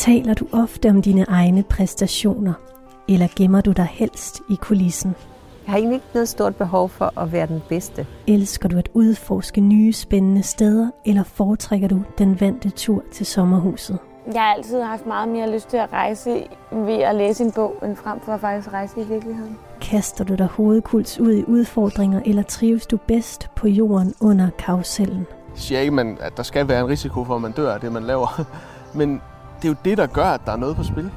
Taler du ofte om dine egne præstationer, eller gemmer du dig helst i kulissen? Jeg har egentlig ikke noget stort behov for at være den bedste. Elsker du at udforske nye spændende steder, eller foretrækker du den vante tur til sommerhuset? Jeg har altid haft meget mere lyst til at rejse ved at læse en bog, end frem for at faktisk rejse i virkeligheden. Kaster du dig hovedkuls ud i udfordringer, eller trives du bedst på jorden under karusellen? Jeg siger ikke, man, at der skal være en risiko for, at man dør af det, man laver. Men det er jo det, der gør, at der er noget på spil.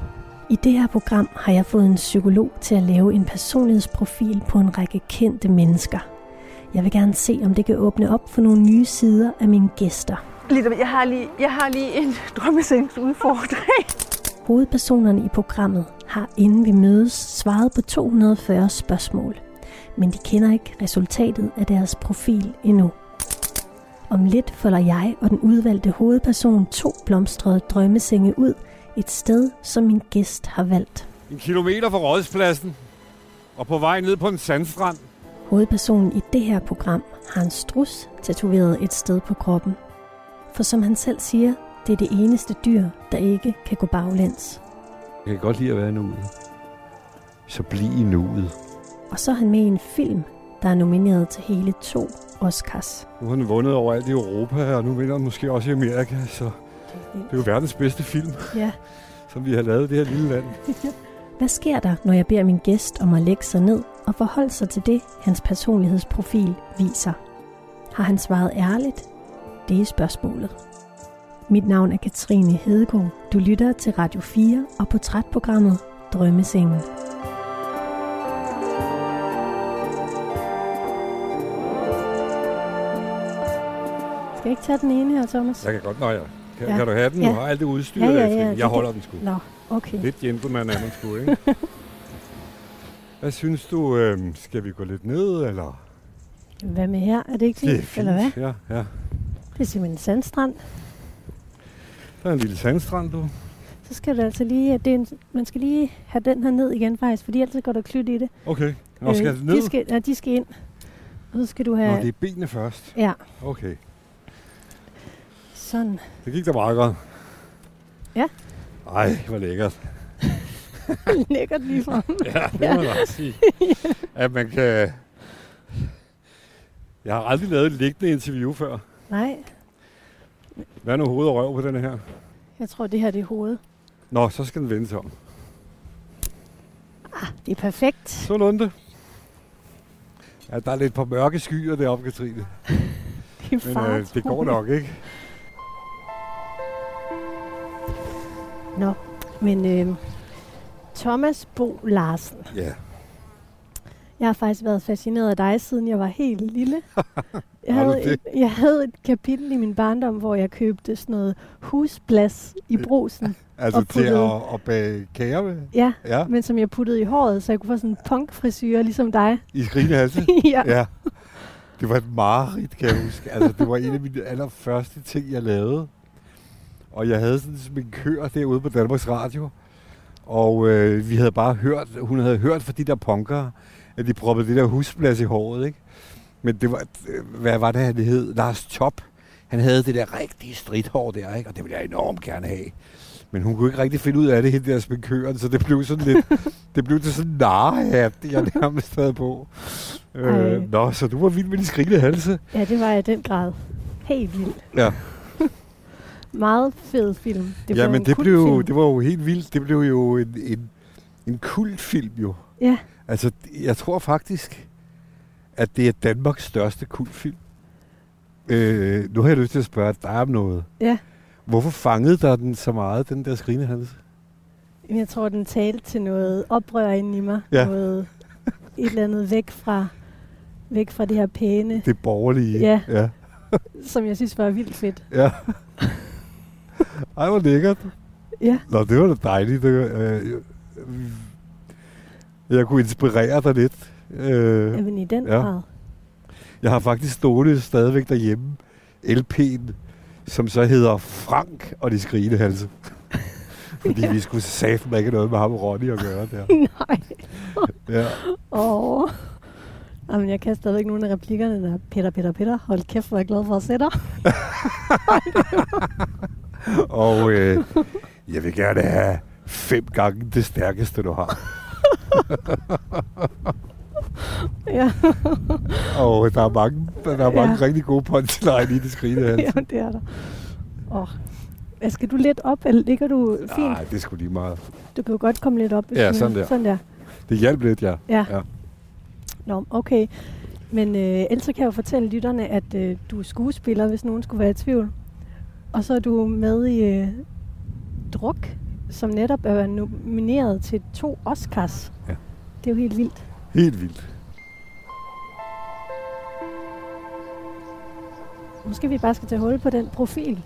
I det her program har jeg fået en psykolog til at lave en personlighedsprofil på en række kendte mennesker. Jeg vil gerne se, om det kan åbne op for nogle nye sider af mine gæster. Jeg har lige, jeg har lige en drømmesengsudfordring. Hovedpersonerne i programmet har, inden vi mødes, svaret på 240 spørgsmål. Men de kender ikke resultatet af deres profil endnu. Om lidt folder jeg og den udvalgte hovedperson to blomstrede drømmesenge ud et sted, som min gæst har valgt. En kilometer fra rådspladsen og på vej ned på en sandstrand. Hovedpersonen i det her program har en strus tatoveret et sted på kroppen. For som han selv siger, det er det eneste dyr, der ikke kan gå baglæns. Jeg kan godt lide at være i nuet. Så bliv i nuet. Og så er han med i en film, der er nomineret til hele to Oscars. Nu har han vundet overalt i Europa, og nu vinder han måske også i Amerika, så det er jo verdens bedste film, Ja. som vi har lavet i det her lille land. Hvad sker der, når jeg beder min gæst om at lægge sig ned og forholde sig til det, hans personlighedsprofil viser? Har han svaret ærligt? Det er spørgsmålet. Mit navn er Katrine Hedegaard. Du lytter til Radio 4 og portrætprogrammet Drømmesengen. Skal jeg ikke tage den ene her, Thomas? Jeg kan godt, når jeg kan, Ja. ja. kan du have den? Ja. Du har alt det udstyr. Ja, ja, ja, det Jeg kan- holder den sgu. Nå, okay. Lidt gentleman er man sgu, ikke? Hvad synes du, øh, skal vi gå lidt ned, eller? Hvad med her? Er det ikke Det er fint? Eller hvad? Ja, ja. Det er simpelthen en sandstrand. Der er en lille sandstrand, du. Så skal du altså lige, det er en, man skal lige have den her ned igen faktisk, fordi ellers går der klydt i det. Okay. Nå, skal det ned? De skal, ja, de skal ind. Og så skal du have... Nå, det er benene først. Ja, Okay. Sådan. Det gik da meget godt. Ja. Ej, hvor lækkert. Lækkert lige frem. Ja, det må man også sige. At man kan... Jeg har aldrig lavet et liggende interview før. Nej, Hvad er nu hoved og røv på den her? jeg tror, det her det er hovedet. Nå, så skal den vende sig om. Det er perfekt. Så lunde. Ja, der er lidt på mørke skyer deroppe, Katrine. Det er Men øh, det går nok, ikke? Nå, men øh, Thomas Bo Larsen. Ja. Jeg har faktisk været fascineret af dig, siden jeg var helt lille. Jeg havde, et, jeg havde et kapitel i min barndom, hvor jeg købte sådan noget husblas i brusen. Altså Og til puttede- at, at bage kager med? Ja, Ja, men som jeg puttede i håret, så jeg kunne få sådan en punkfrisyre ligesom dig. i skrigende halse? ja. Ja. Det var et mareridt, kan jeg huske. Altså, det var en af mine allerførste ting, jeg lavede. Og jeg havde sådan en kør derude på Danmarks Radio. Og øh, vi havde bare hørt, hun havde hørt fra de der punkere, at de proppede det der husplads i håret, ikke? Men det var, øh, hvad var det, han hed? Lars Top. Han havde det der rigtige stridthår der, ikke? Og det ville jeg enormt gerne have. Men hun kunne ikke rigtig finde ud af det, hende der sminkøren, så det blev sådan lidt, det blev til sådan en narrehat, jeg nærmest havde på. Ej. Øh, nå, så du var vild med de skrigende halse. ja, det var jeg i den grad. Helt vildt. Ja. Meget fed film. Det ja, men en det, blev, kultfilm. det var jo helt vildt. Det blev jo en, en, en kultfilm jo. Ja, Altså, jeg tror faktisk, at det er Danmarks største kultfilm. Øh, nu har jeg lyst til at spørge dig om noget. ja. Hvorfor fangede der den så meget, den der? Men Jeg tror, den talte til noget oprør inde i mig. Ja. Noget, et eller andet væk fra, væk fra det her pæne, Det borgerlige. Ja. ja. som jeg synes var vildt fedt. ja. Ej, hvor lækkert. Ja. Nå, det var da dejligt. Det, var, øh, jeg kunne inspirere dig lidt. Øh, Jamen i den ja. grad. Jeg har faktisk stående stadigvæk derhjemme LP'en, som så hedder Frank og de skrigende halse. Fordi Ja. vi skulle satme ikke noget med ham og Ronny at gøre der. Nej. Ja. Åh. Jamen, jeg kan stadigvæk nogle af replikkerne, der er, Peter, Peter, Peter, hold kæft, hvor jeg glad for at se dig. Og øh, Jeg vil gerne have fem gange det stærkeste, du har. Ja, Og der er mange, der er mange Ja. rigtig gode punchline i det skrigende ja altså. det er der. Åh. Oh. Skal du lidt op, eller ligger du fint? Nej, det sgu lige meget. Du kan jo godt komme lidt op. hvis Ja, sådan der. Sådan der. Det hjalp lidt, ja. Ja. Ja. Nå, okay. Men øh, ellers kan jeg jo fortælle lytterne, at øh, du er skuespiller, hvis nogen skulle være i tvivl. Og så er du med i øh, Druk, som netop er nomineret til to Oscars. Ja. Det er jo helt vildt. Helt vildt. Måske vi bare skal tage hul på den profil.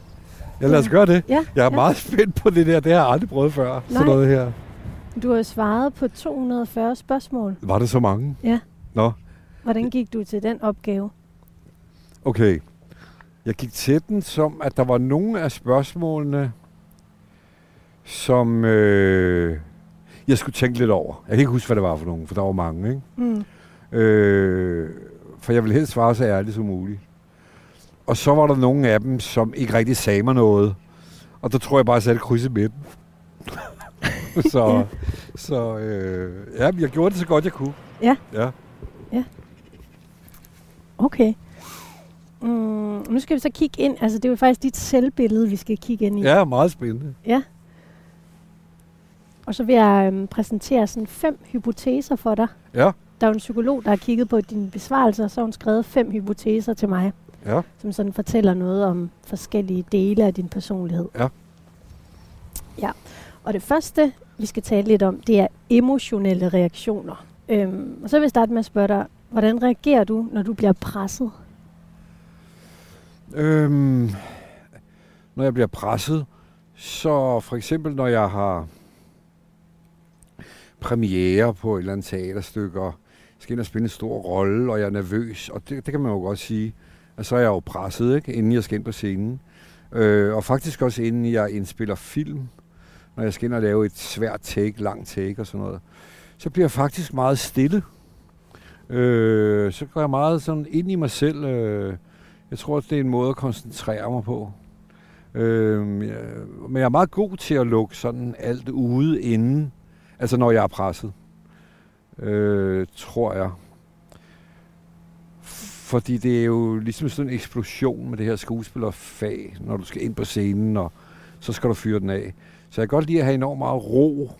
Ja, lad os gøre det. Ja, Jeg er ja. meget spændt på det der. Det har jeg aldrig prøvet før. Sådan Nej. noget her. Du har svaret på 240 spørgsmål. Var det så mange? Ja. Nå, Hvordan gik du til den opgave? okay. Jeg gik til den som, at der var nogle af spørgsmålene, som øh, jeg skulle tænke lidt over. Jeg kan ikke huske, hvad det var for nogen, for der var mange, ikke? Mm. Øh, for jeg vil helst svare så ærligt som muligt. Og så var der nogle af dem, som ikke rigtig sagde mig noget. Og der tror jeg bare, at jeg satte kryds i midten. så så øh, ja, jeg gjorde det så godt, jeg kunne. Ja. Ja. Okay. Mm, nu skal vi så kigge ind. Altså, det er jo faktisk dit selvbillede, vi skal kigge ind i. ja, meget spændende. Og så vil jeg øhm, præsentere sådan fem hypoteser for dig. Ja. Der er jo en psykolog, der har kigget på dine besvarelser, og så har hun skrevet fem hypoteser til mig, Ja. som sådan fortæller noget om forskellige dele af din personlighed. Ja. Ja. Og det første, vi skal tale lidt om, det er emotionelle reaktioner. Øhm, og så vil jeg starte med at spørge dig, hvordan reagerer du, når du bliver presset? Øhm, når jeg bliver presset, så for eksempel når jeg har premiere på et eller andet teaterstykke, og skal ind og spille en stor rolle, og jeg er nervøs, og det, det kan man jo godt sige, at så er jeg jo presset, ikke, inden jeg skal ind på scenen. Øh, og faktisk også inden jeg indspiller film, når jeg skal ind og lave et svært take, lang take og sådan noget, så bliver jeg faktisk meget stille. Øh, så går jeg meget sådan ind i mig selv, øh, jeg tror, det er en måde at koncentrere mig på. Øh, jeg, men jeg er meget god til at lukke sådan alt ude inden, altså når jeg er presset. Øh, tror jeg. Fordi det er jo ligesom sådan en eksplosion med det her skuespillerfag, når du skal ind på scenen, og så skal du fyre den af. Så jeg kan godt lide at have enormt meget ro.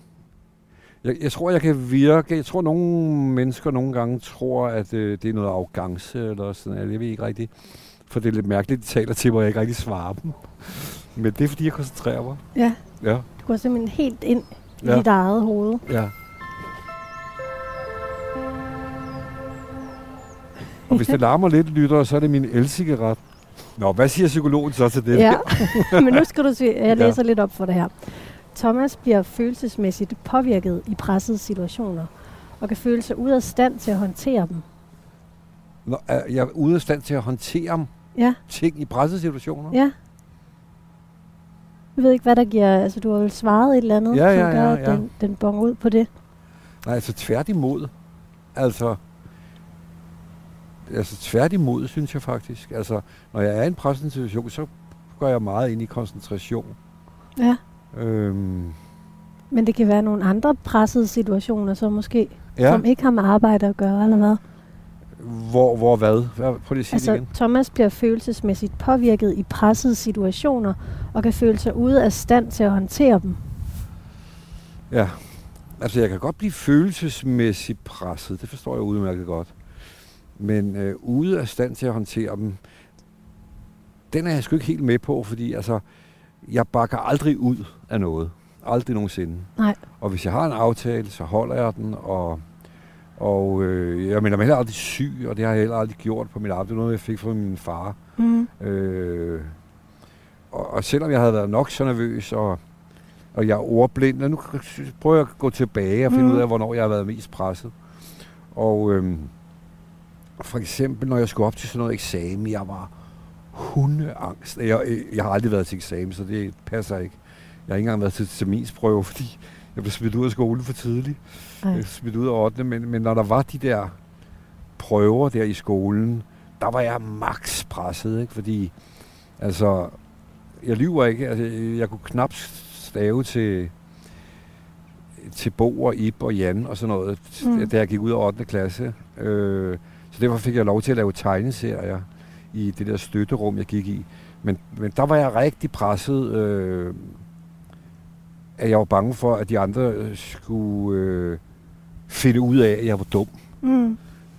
Jeg, jeg tror, jeg kan virke. Jeg tror, nogle mennesker nogle gange tror, at øh, det er noget arrogance eller sådan noget. Jeg ved ikke rigtigt. For det er lidt mærkeligt, de taler til mig, og jeg ikke rigtig svarer dem. Men det er, fordi jeg koncentrerer mig. Ja. Ja. Du går simpelthen helt ind i Ja. dit eget hoved. Ja. Og hvis det larmer lidt, lytter, så er det min elcigaret. Nå, hvad siger psykologen så til det? Ja, men nu skal du se, jeg Ja. læser lidt op for det her. Thomas bliver følelsesmæssigt påvirket i pressede situationer, og kan føle sig ude af stand til at håndtere dem. Nå, er jeg ude af stand til at håndtere Ja, ting i pressesituationer? ja. Jeg ved ikke, hvad der giver... Altså, du har vel svaret et eller andet, Ja, ja, som gør, ja, ja. den, den bonger ud på det. Nej, altså tværtimod. Altså, altså tværtimod, synes jeg faktisk. Altså, når jeg er i en pressende situation, så går jeg meget ind i koncentration. Ja, Øhm, men det kan være nogle andre pressede situationer, så måske, ja, som ikke har med arbejde at gøre, eller hvad? Hvor, hvor hvad? Prøv lige at sige Altså, det igen. Thomas bliver følelsesmæssigt påvirket i pressede situationer, og kan føle sig ude af stand til at håndtere dem. Ja, altså jeg kan godt blive følelsesmæssigt presset, det forstår jeg udmærket godt. Men øh, ude af stand til at håndtere dem, den er jeg sgu ikke helt med på, fordi altså, jeg bakker aldrig ud af noget. Aldrig nogensinde. Nej. Og hvis jeg har en aftale, så holder jeg den, og, og øh, jeg mener mig heller aldrig syg, og det har jeg heller aldrig gjort på mit arbejde. Det er noget, jeg fik fra min far. Mm. Øh, og, og selvom jeg havde været nok så nervøs, og, og jeg er ordblind, og nu prøver jeg at gå tilbage og finde mm. ud af, hvornår jeg har været mest presset. Og øhm, for eksempel, når jeg skulle op til sådan noget eksamen, jeg var hundeangst. Jeg, jeg har aldrig været til eksamen, så det passer ikke. Jeg har ikke engang været til terminsprøve, fordi jeg blev smidt ud af skolen for tidligt. Blev smidt ud af 8. Men, men når der var de der prøver der i skolen, der var jeg max presset, ikke? Fordi, altså, jeg lyver ikke. Altså, jeg kunne knap stave til, til Bo og Ib og Jan og sådan noget, Mm. da jeg gik ud af 8. klasse. Øh, så derfor fik jeg lov til at lave tegneserier i det der støtterum, jeg gik i. Men, men der var jeg rigtig presset, øh, at jeg var bange for, at de andre øh, skulle øh, finde ud af, at jeg var dum. Mm.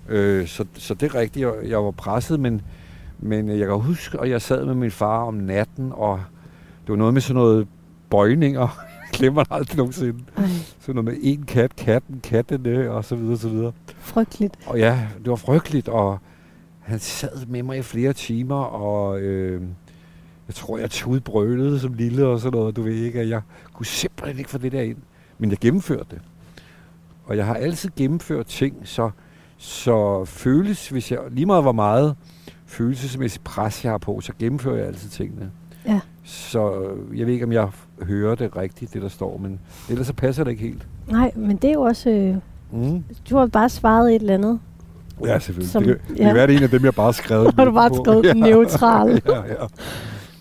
Øh, så, så det er rigtigt, jeg, jeg var presset, men, men jeg kan huske, at jeg sad med min far om natten, og det var noget med sådan noget bøjninger. Jeg glemmer det aldrig nogensinde. Ej, Sådan noget med en kat, katten, kattene, og så videre, så videre. frygteligt. Og ja, det var frygteligt, og han sad med mig i flere timer, og øh, jeg tror, jeg tudbrølede som lille og sådan noget, du ved ikke, at jeg kunne simpelthen ikke få det der ind. Men jeg gennemførte det. Og jeg har altid gennemført ting, så, så føles, hvis jeg lige meget hvor meget følelsesmæssigt pres jeg har på, så gennemfører jeg altid tingene. Ja. Så jeg ved ikke, om jeg hører det rigtigt, det der står, men ellers så passer det ikke helt. Nej, men det er jo også... Øh, Mm. du har bare svaret et eller andet. Ja, selvfølgelig. Som- det, kan, det ja. kan være, det er en af dem, jeg bare har skrevet. Har du bare skrevet neutral. ja, ja.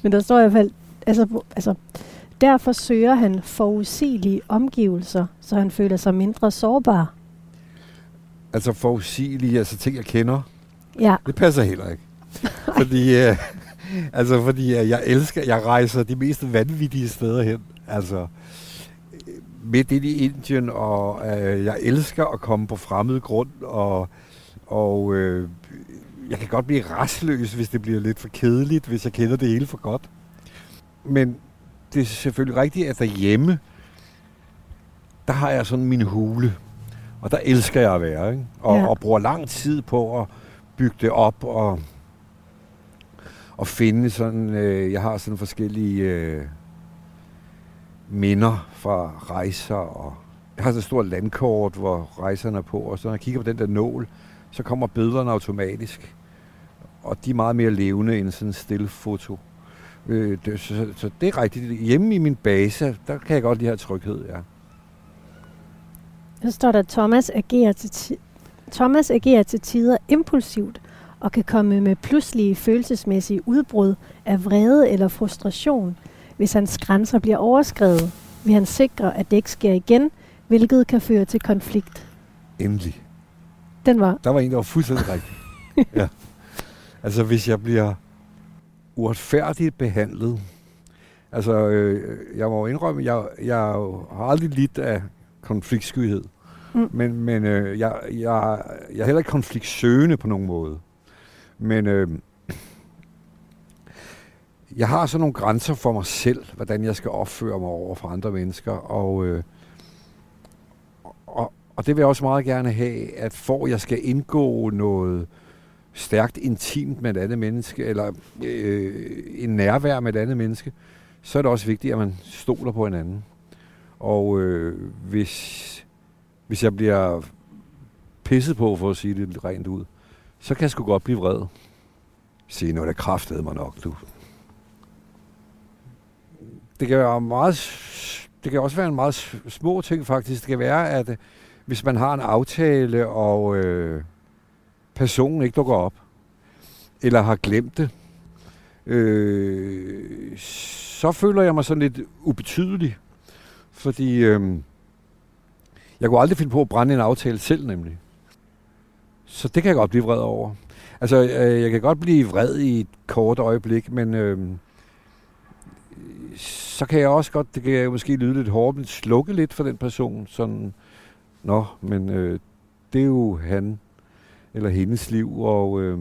Men der står i hvert fald... Altså, altså, derfor søger han forudsigelige omgivelser, så han føler sig mindre sårbar. Altså forudsigelige, altså ting, jeg kender, Ja, det passer heller ikke. fordi, øh, altså, fordi øh, jeg elsker, jeg rejser de mest vanvittige steder hen. Altså, midt ind i Indien, og øh, jeg elsker at komme på fremmed grund, og, og øh, jeg kan godt blive restløs, hvis det bliver lidt for kedeligt, hvis jeg kender det hele for godt. Men det er selvfølgelig rigtigt, at derhjemme, der har jeg sådan min hule. Og der elsker jeg at være, ikke? Og, Ja. og bruger lang tid på at bygge det op og, og finde sådan, øh, jeg har sådan forskellige øh, minder fra rejser, og jeg har sådan et stort landkort, hvor rejserne er på, og så når jeg kigger på den der nål, så kommer billederne automatisk. Og de er meget mere levende end sådan en stille foto. Øh, det, så, så, det er rigtigt. Hjemme i min base, der kan jeg godt lide at have tryghed, ja. så står der, at Thomas agerer til, ti- Thomas agerer til tider impulsivt og kan komme med pludselige følelsesmæssige udbrud af vrede eller frustration. Hvis hans grænser bliver overskrevet, vil han sikre, at det ikke sker igen, hvilket kan føre til konflikt. Endelig. Den var, Der var en, der var fuldstændig rigtig. ja. Altså, hvis jeg bliver uretfærdigt behandlet, altså, øh, jeg må indrømme, jeg, jeg har aldrig lidt af konfliktskyhed. Mm. Men, men øh, jeg, jeg, jeg er heller ikke konfliktsøgende på nogen måde. Men øh, jeg har sådan nogle grænser for mig selv, hvordan jeg skal opføre mig over for andre mennesker. Og, øh, og, og det vil jeg også meget gerne have, at for jeg skal indgå noget stærkt intimt med et andet menneske, eller øh, en nærvær med et andet menneske, så er det også vigtigt, at man stoler på hinanden. Og øh, hvis, hvis jeg bliver pisset på, for at sige det rent ud, så kan jeg sgu godt blive vred. Se, nu er det kraftede mig nok, du. Det kan være meget, det kan også være en meget små ting faktisk. Det kan være, at øh, hvis man har en aftale, og øh, personen ikke dukker op, eller har glemt det, øh, så føler jeg mig sådan lidt ubetydelig. Fordi øh, jeg kunne aldrig finde på at brænde en aftale selv, nemlig. Så det kan jeg godt blive vred over. Altså, øh, jeg kan godt blive vred i et kort øjeblik, men øh, så kan jeg også godt, det kan jeg måske lyde lidt hårdt, men slukke lidt for den person. Sådan, nå, men øh, det er jo han eller hendes liv, og, øh,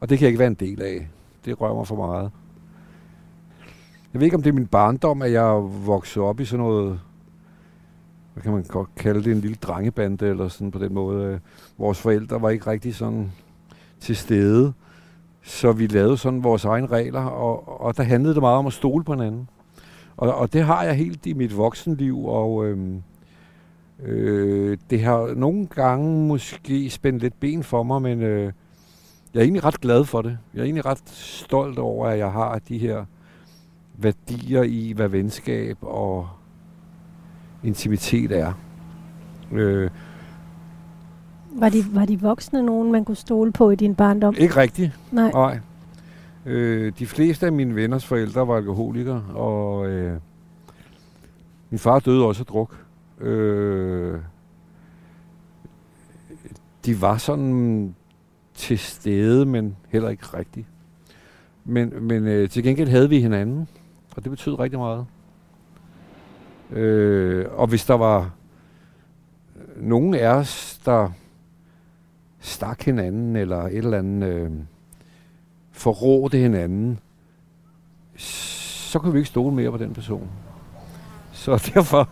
og det kan jeg ikke være en del af. Det rører mig for meget. Jeg ved ikke, om det er min barndom, at jeg er vokset op i sådan noget, hvad kan man godt kalde det, en lille drengebande, eller sådan på den måde. Øh, vores forældre var ikke rigtig sådan til stede, så vi lavede sådan vores egne regler, og, og der handlede det meget om at stole på hinanden. Og, og det har jeg helt i mit voksenliv, og øhm, øh, det har nogle gange måske spændt lidt ben for mig, men øh, jeg er egentlig ret glad for det. Jeg er egentlig ret stolt over, at jeg har de her værdier i, hvad venskab og intimitet er. Øh, var, de, var de voksne nogen, man kunne stole på i din barndom? ikke rigtigt, Nej. nej. Øh, de fleste af mine venners forældre var alkoholikere, og, øh, Min far døde også af druk. Øh, de var sådan til stede, men heller ikke rigtigt. Men, men øh, til gengæld havde vi hinanden, og det betød rigtig meget. Øh, og hvis der var nogen af os, der stak hinanden, eller et eller andet øh, forrådte hinanden, så kunne vi ikke stole mere på den person. Så derfor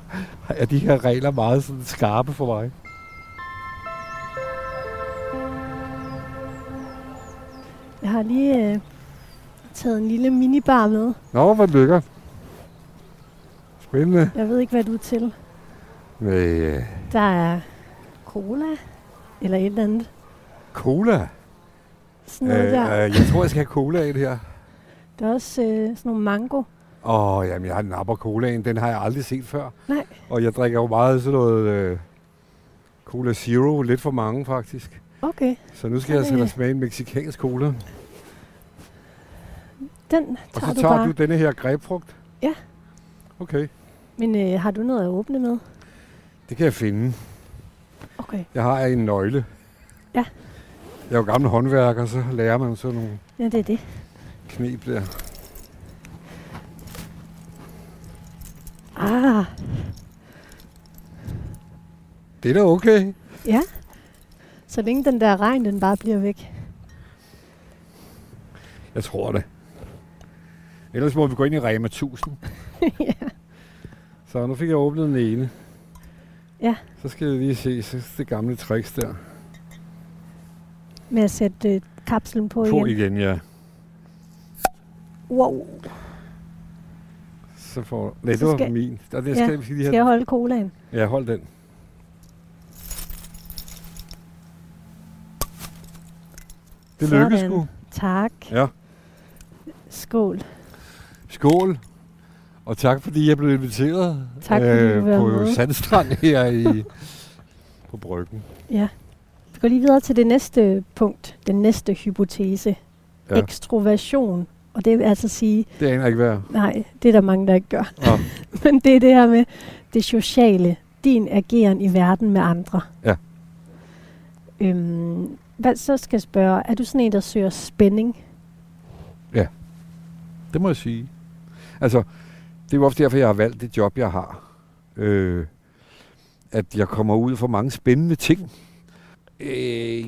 er de her regler meget sådan skarpe for mig. Jeg har lige øh, taget en lille minibar med. Nå, hvor lykker. Spændende. Jeg ved ikke, hvad du er til. Med Der er cola, eller et eller andet. cola. Sådan noget Øh, der. øh, jeg tror, jeg skal have cola i det her. Der er også øh, sådan nogle mango. Åh, oh, jamen, jeg har napper colaen. Den har jeg aldrig set før. Nej. Og jeg drikker jo meget sådan noget øh, Cola Zero. Lidt for mange, faktisk. Okay, Så nu skal Så jeg sætte smage en meksikansk cola. den Og tager så du tager bare. du denne her grebfrugt? Ja. Okay, Men øh, har du noget at åbne med? det kan jeg finde. Okay, Jeg har en nøgle. Ja. Jeg er jo gammel håndværker, så lærer man sådan nogle ja det er det. knep der. Ah, Det er da okay. ja. Så længe den der regn, den bare bliver væk. Jeg tror det. Ellers må vi gå ind i Rema 1000. ja. Så nu fik jeg åbnet den ene. Ja. Så skal jeg lige se så det gamle tricks der. Med at sætte øh, kapslen på, På igen. igen, ja. Wow. Så får Nej, det var skal- min. Der, det Ja, skal, vi skal lige Skal jeg holde colaen? Ja, hold den. Det Sådan. lykkedes sgu. Tak. Ja. Skål. Skål. Og tak fordi jeg blev inviteret øh, Tak, var på med. Sandstrand her i, på Bryggen. Ja. Vi går lige videre til det næste punkt. Den næste hypotese. Ja. Ja. Ekstroversion. Og det vil altså sige, Det aner jeg ikke hvad. nej, det er der mange, der ikke gør. Nå. Men det er det her med det sociale. Din ageren i verden med andre. Ja. Øhm, hvad så skal jeg spørge, er du sådan en, der søger spænding? Det må jeg sige. Altså, det er jo ofte derfor, jeg har valgt det job, jeg har. Øh, at jeg kommer ud for mange spændende ting. Øh,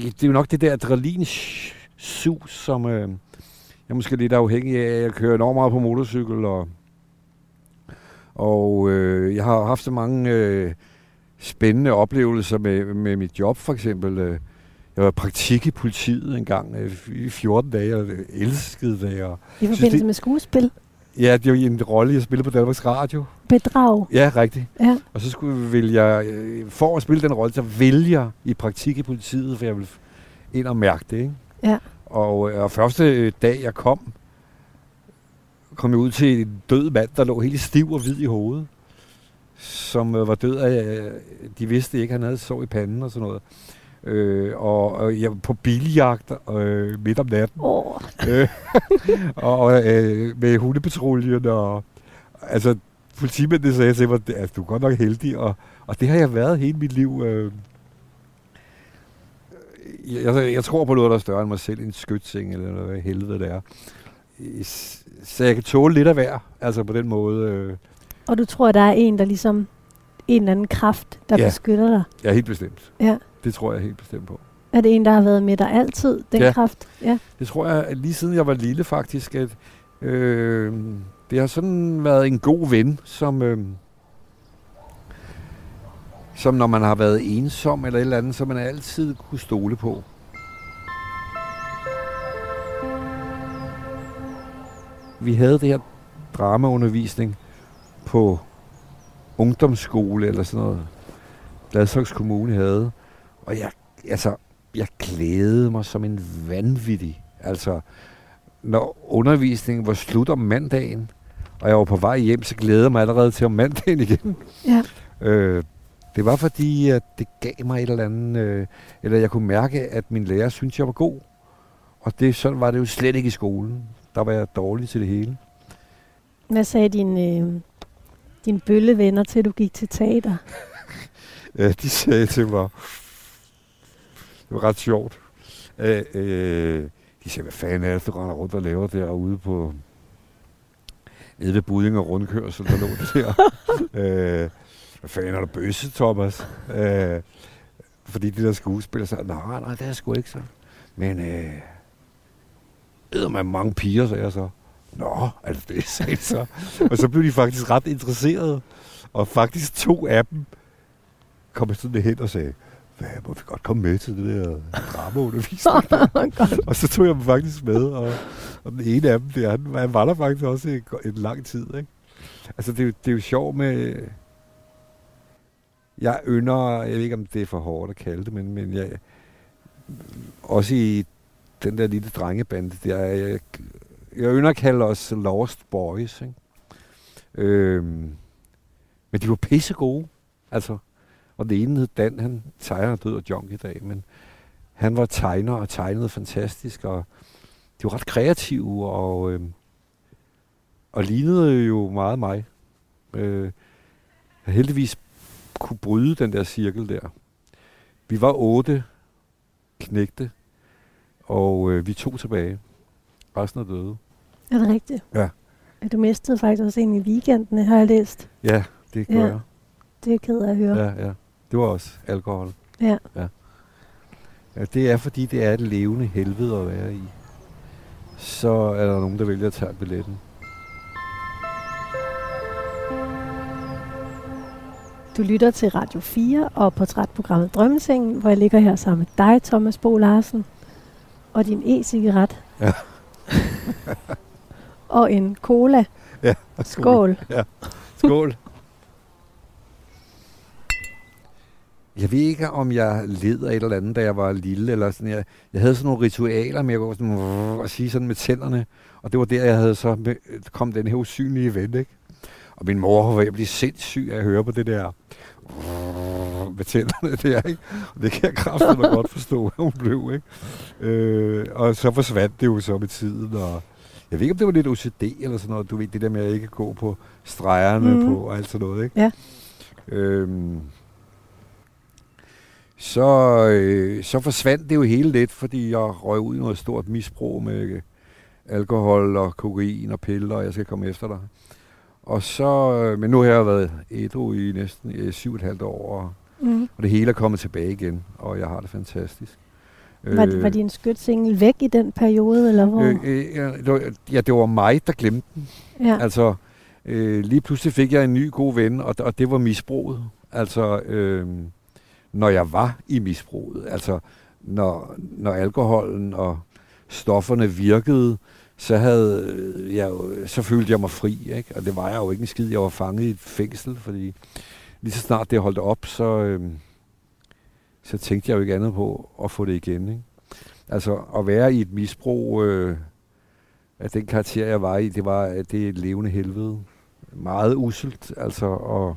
det er jo nok det der adrenalinsus, som øh, jeg er måske lidt afhængig af. Jeg kører enormt meget på motorcykel, og, og øh, jeg har haft så mange øh, spændende oplevelser med, med mit job, for eksempel. Øh, jeg var praktik i politiet en gang øh, i 14 dage, og jeg elskede det. Og, I forbindelse det- med skuespil? Ja, det var en rolle, jeg spillede på Danmarks Radio. Bedrag? Ja, rigtigt. Ja. Og så skulle vil jeg, øh, for at spille den rolle, så vælger jeg i praktik i politiet, for jeg vil ind og mærke det, ikke? Ja. Og, øh, og første dag, jeg kom, kom jeg ud til en død mand, der lå helt stiv og hvid i hovedet. Som øh, var død af, øh, de vidste ikke, han havde sår i panden og sådan noget. Øh, og, og jeg var på biljagt øh, midt om natten. Åh, Øh, og øh, med hundepatruljen og altså politimændene sagde til mig, at du er godt nok heldig, og, og det har jeg været hele mit liv. Øh. Jeg, jeg, jeg tror på noget, der er større end mig selv, en skytsing eller hvad helvede det er. Så jeg kan tåle lidt af hver, altså på den måde. Øh. og du tror, der er en, der ligesom en eller anden kraft, der Ja. beskytter dig? Er helt bestemt. Ja. Det tror jeg helt bestemt på. Er det en, der har været med dig altid, den Ja. kraft? Ja. Det tror jeg, lige siden jeg var lille faktisk, at øh, det har sådan været en god ven, som, øh, som når man har været ensom eller et eller andet, så man altid kunne stole på. Vi havde det her dramaundervisning på ungdomsskole eller sådan noget. Gladsaxe Kommune havde. Og jeg, altså, jeg glædede mig som en vanvittig. Altså, når undervisningen var slut om mandagen, og jeg var på vej hjem, så glædede jeg mig allerede til om mandagen igen. Ja. Øh, det var fordi, at det gav mig et eller andet, øh, eller jeg kunne mærke, at min lærer syntes, jeg var god. Og det, sådan var det jo slet ikke i skolen. Der var jeg dårlig til det hele. Hvad sagde din, øh, Dine bøllevenner, til du gik til teater. Ja, de sagde til mig, det var ret sjovt. Øh, øh, de sagde, hvad fanden er det, du render rundt og laver derude på nede ved Buding og rundkørsel, der lå det der. øh, hvad fanden er der bøsse, Thomas? Øh, fordi de der skuespillere sagde, nej, nej, det er sgu ikke så. Men øh, æder man mange piger, sagde jeg så. Nå, er det sagde de så. og så blev de faktisk ret interesserede. Og faktisk to af dem kom sådan hen og sagde, hvad, må vi godt komme med til det der dramaundervisning? og så tog jeg dem faktisk med, og, og den ene af dem, der, han, han var der faktisk også en, en lang tid. Ikke? Altså, det, er jo- det er jo sjovt med... Jeg ynder, jeg ved ikke, om det er for hårdt at kalde det, men, men jeg, også i den der lille drengebande, der, jeg, jeg ynder at kalde os Lost Boys. Ikke? Øhm, men de var pisse gode. Altså, og den ene hed Dan, han tegner død og junk i dag, men han var tegner og tegnede fantastisk, og de var ret kreative, og, øhm, og lignede jo meget mig. Øh, heldigvis kunne bryde den der cirkel der. Vi var otte knægte, og øh, vi tog tilbage. Resten er døde. Er det rigtigt? Ja. Du mistede faktisk også en i weekenden, har jeg læst. Ja, det gør Ja. jeg. Det er ked af at høre. Ja, ja. Det var også alkohol. Ja. ja. Ja, det er fordi, det er et levende helvede at være i. Så er der nogen, der vælger at tage billetten. Du lytter til Radio 4 og portrætprogrammet Drømmesengen, hvor jeg ligger her sammen med dig, Thomas Bo Larsen, og din e-cigaret. Ja. og en cola. Ja. Skål. Ja. Skål. Jeg ved ikke, om jeg led af et eller andet, da jeg var lille. Eller sådan. Jeg, jeg havde sådan nogle ritualer med at gå sådan, og sige sådan med tænderne. Og det var der, jeg havde så med, kom den her usynlige ven, ikke? Og min mor var ved at blive sindssyg af at høre på det der med tænderne der, ikke? Og det kan jeg kraftigt godt forstå, at hun blev, ikke? Øh, og så forsvandt det jo så med tiden, og jeg ved ikke, om det var lidt OCD eller sådan noget. Du ved, det der med at ikke gå på stregerne mm. på og alt sådan noget, ikke? Ja. Øhm, så, øh, så forsvandt det jo hele lidt, fordi jeg røg ud i noget stort misbrug med alkohol og kokain og piller, og jeg skal komme efter dig. Og så, øh, men nu har jeg været ædru i næsten øh, syv og et halvt år, og, Mm. og det hele er kommet tilbage igen, og jeg har det fantastisk. Var, øh, var din skytsingel væk i den periode, eller hvor? Øh, øh, ja, det var, ja, det var mig, der glemte den. ja. Altså, øh, lige pludselig fik jeg en ny god ven, og, og det var misbruget. Altså, øh, når jeg var i misbruget. Altså, når, når alkoholen og stofferne virkede, så, havde jeg jo, så følte jeg mig fri. Ikke? Og det var jeg jo ikke en skid. Jeg var fanget i et fængsel, fordi lige så snart det holdt op, så, øh, så tænkte jeg jo ikke andet på at få det igen. Ikke? Altså, at være i et misbrug... Øh, at den karakter, jeg var i, det var det er et levende helvede. Meget uselt, altså, og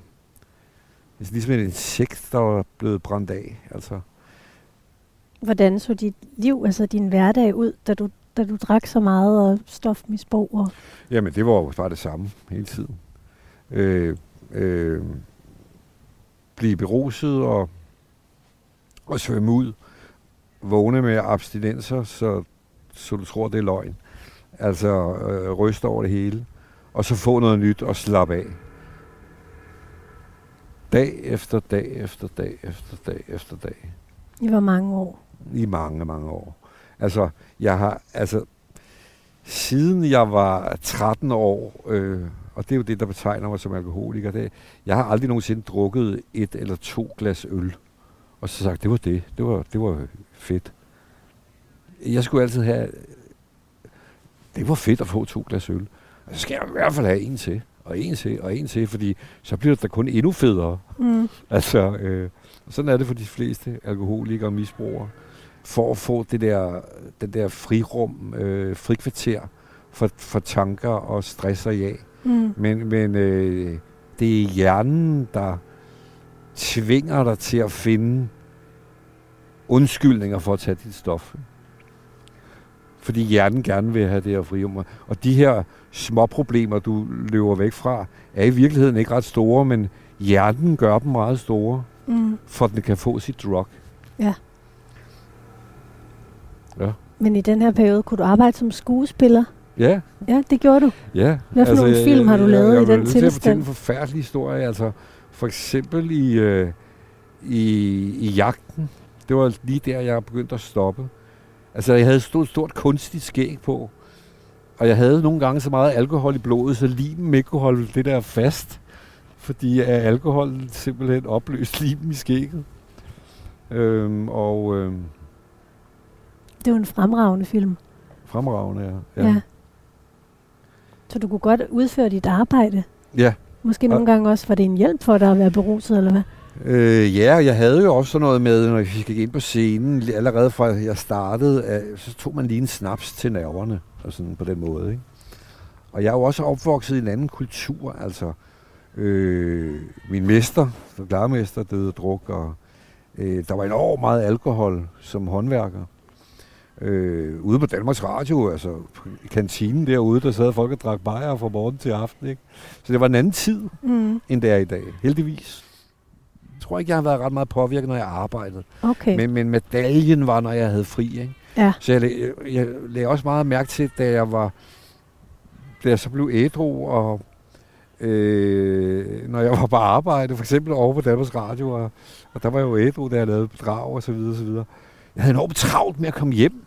det er ligesom et insekt, der var blevet brændt af, altså. Hvordan så dit liv, altså din hverdag ud, da du, da du drak så meget og stofmisbrug? Og... Jamen, det var jo bare det samme hele tiden. Øh, øh, blive beruset og, og svømme ud. Vågne med abstinenser, så, så du tror, det er løgn. Altså øh, ryste over det hele. Og så få noget nyt og slappe af. Dag efter dag efter dag efter dag efter dag. I hvor mange år? I mange, mange år. Altså, jeg har, altså, siden jeg var 13 år, øh, og det er jo det, der betegner mig som alkoholiker, det, jeg har aldrig nogensinde drukket et eller to glas øl. Og så sagt, det var det. Det var, det var fedt. Jeg skulle altid have, det var fedt at få to glas øl. Og så skal jeg i hvert fald have en til, og en til, og en til, fordi så bliver det da kun endnu federe. Mm. Altså, øh, sådan er det for de fleste alkoholikere og misbrugere. For at få det der, den der frirum, øh, frikvarter for, for tanker og stress og ja. Mm. Men, men øh, det er hjernen, der tvinger dig til at finde undskyldninger for at tage dit stof. fordi hjernen gerne vil have det her frirum. Og de her små problemer, du løber væk fra, er i virkeligheden ikke ret store, men hjernen gør dem meget store, Mm. for at den kan få sit drug. Ja. Ja. Men i den her periode kunne du arbejde som skuespiller? Ja, Ja, det gjorde du. ja. Hvad for nogle jeg- film har du jeg- lavet jeg, i den Jeg vil fortælle tilstand? en forfærdelig historie. Altså, for eksempel i, øh, i, i jagten. Det var lige der, jeg begyndte at stoppe. Altså, jeg havde et stort, stort kunstigt skæg på. Og jeg havde nogle gange så meget alkohol i blodet, så limen ikke kunne holde det der fast. Fordi at alkohol simpelthen opløste limen i skægget. Øhm, og øhm, Det var en fremragende film. fremragende, ja. Ja. ja. Så du kunne godt udføre dit arbejde? ja. Måske nogle gange også, var det en hjælp for dig at være beruset, eller hvad? Øh, ja, jeg havde jo også sådan noget med, når vi gik ind på scenen, allerede fra jeg startede, så tog man lige en snaps til nerverne, og sådan på den måde. Ikke? Og jeg er jo også opvokset i en anden kultur, altså øh, min mester, den klarmester, døde druk, og øh, der var enormt meget alkohol som håndværker. Øh, ude på Danmarks Radio, altså i kantinen derude, der sad folk og drak bajer fra morgen til aften. Ikke? Så det var en anden tid, Mm. end det er i dag, heldigvis. Jeg tror ikke, jeg har været ret meget påvirket, når jeg arbejdede. Okay. Men, men medaljen var, når jeg havde fri. Ikke? Ja. Så jeg, lag- jeg lagde også meget mærke til, da jeg var da jeg så blev ædru, og øh, når jeg var på arbejde, for eksempel over på Danmarks Radio, og, og der var jeg jo ædru, da jeg lavede bedrag og så videre, og så videre. Jeg havde enormt travlt med at komme hjem.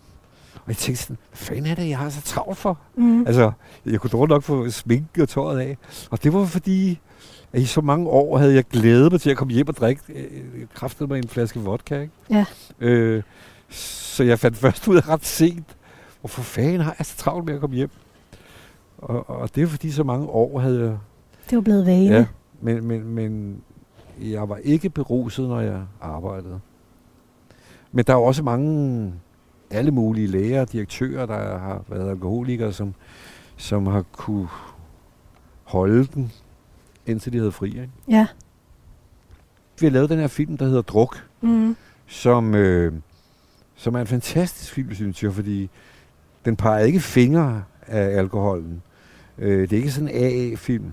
Og jeg tænkte sådan, hvad fanden er det, jeg har så travlt for? Mm. Altså, jeg kunne dårligt nok få sminke og tøjet af. Og det var fordi, at i så mange år havde jeg glædet mig til at komme hjem og drikke øh, kraftet med en flaske vodka. Ikke? Ja. Øh, så jeg fandt først ud af ret sent, hvorfor fanden har jeg så travlt med at komme hjem? Og, og det er fordi, så mange år havde jeg... Det var blevet vane. Ja, men, men, men jeg var ikke beruset, når jeg arbejdede. Men der er jo også mange, alle mulige læger, direktører, der har været alkoholikere, som, som har kunne holde den, indtil de havde fri. Ikke? ja. Vi har lavet den her film, der hedder Druk, Mm. som, øh, som er en fantastisk film, synes jeg, fordi den peger ikke fingre af alkoholen. Øh, det er ikke sådan en AA-film,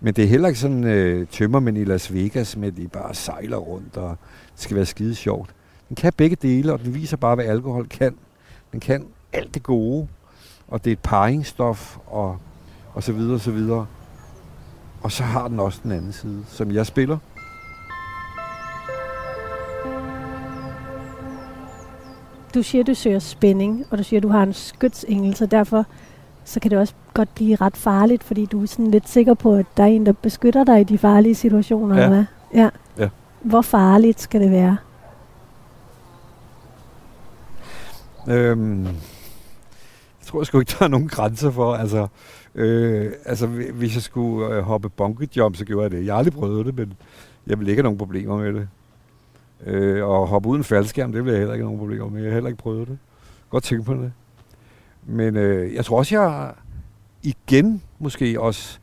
men det er heller ikke sådan øh, tømmermænd i Las Vegas, med de bare sejler rundt, og det skal være skide sjovt. Den kan begge dele, og den viser bare, hvad alkohol kan. Den kan alt det gode, og det er et paringsstof, og, og så videre, og så videre. Og så har den også den anden side, som jeg spiller. Du siger, du søger spænding, og du siger, du har en skytsengel, så derfor så kan det også godt blive ret farligt, fordi du er sådan lidt sikker på, at der er en, der beskytter dig i de farlige situationer, Ja. eller hvad? Ja. Ja. Hvor farligt skal det være? Øhm, jeg tror sgu ikke, der er nogen grænser for. Altså, øh, altså hvi- hvis jeg skulle øh, hoppe bungee jump, så gjorde jeg det. Jeg har aldrig prøvet det, men jeg vil ikke have nogen problemer med det. Øh, og hoppe uden faldskærm, det vil jeg heller ikke have nogen problemer med. Jeg har heller ikke prøvet det. Godt tænke på det. Men øh, jeg tror også, jeg igen måske også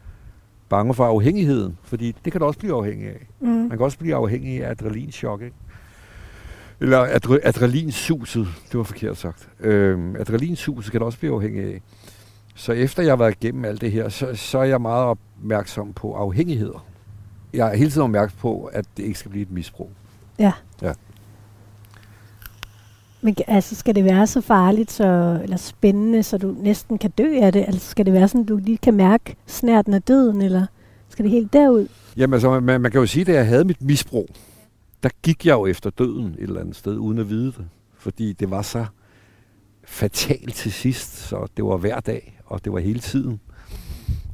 bange for afhængigheden. Fordi det kan du også blive afhængig af. Mm. Man kan også blive afhængig af adrenalinchok, ikke? Eller adre- adrenalinsuset, det var forkert sagt. Øhm, adrenalinsuset kan også blive afhængig af. Så efter jeg har været igennem alt det her, så, så er jeg meget opmærksom på afhængigheder. Jeg er hele tiden opmærksom på, at det ikke skal blive et misbrug. Men altså, skal det være så farligt så, eller spændende, så du næsten kan dø af det? Altså, skal det være sådan, du lige kan mærke snærten af døden, eller skal det helt derud? Jamen altså, man, man kan jo sige, at jeg havde mit misbrug, der gik jeg jo efter døden et eller andet sted, uden at vide det. Fordi det var så fatalt til sidst, så det var hver dag, og det var hele tiden.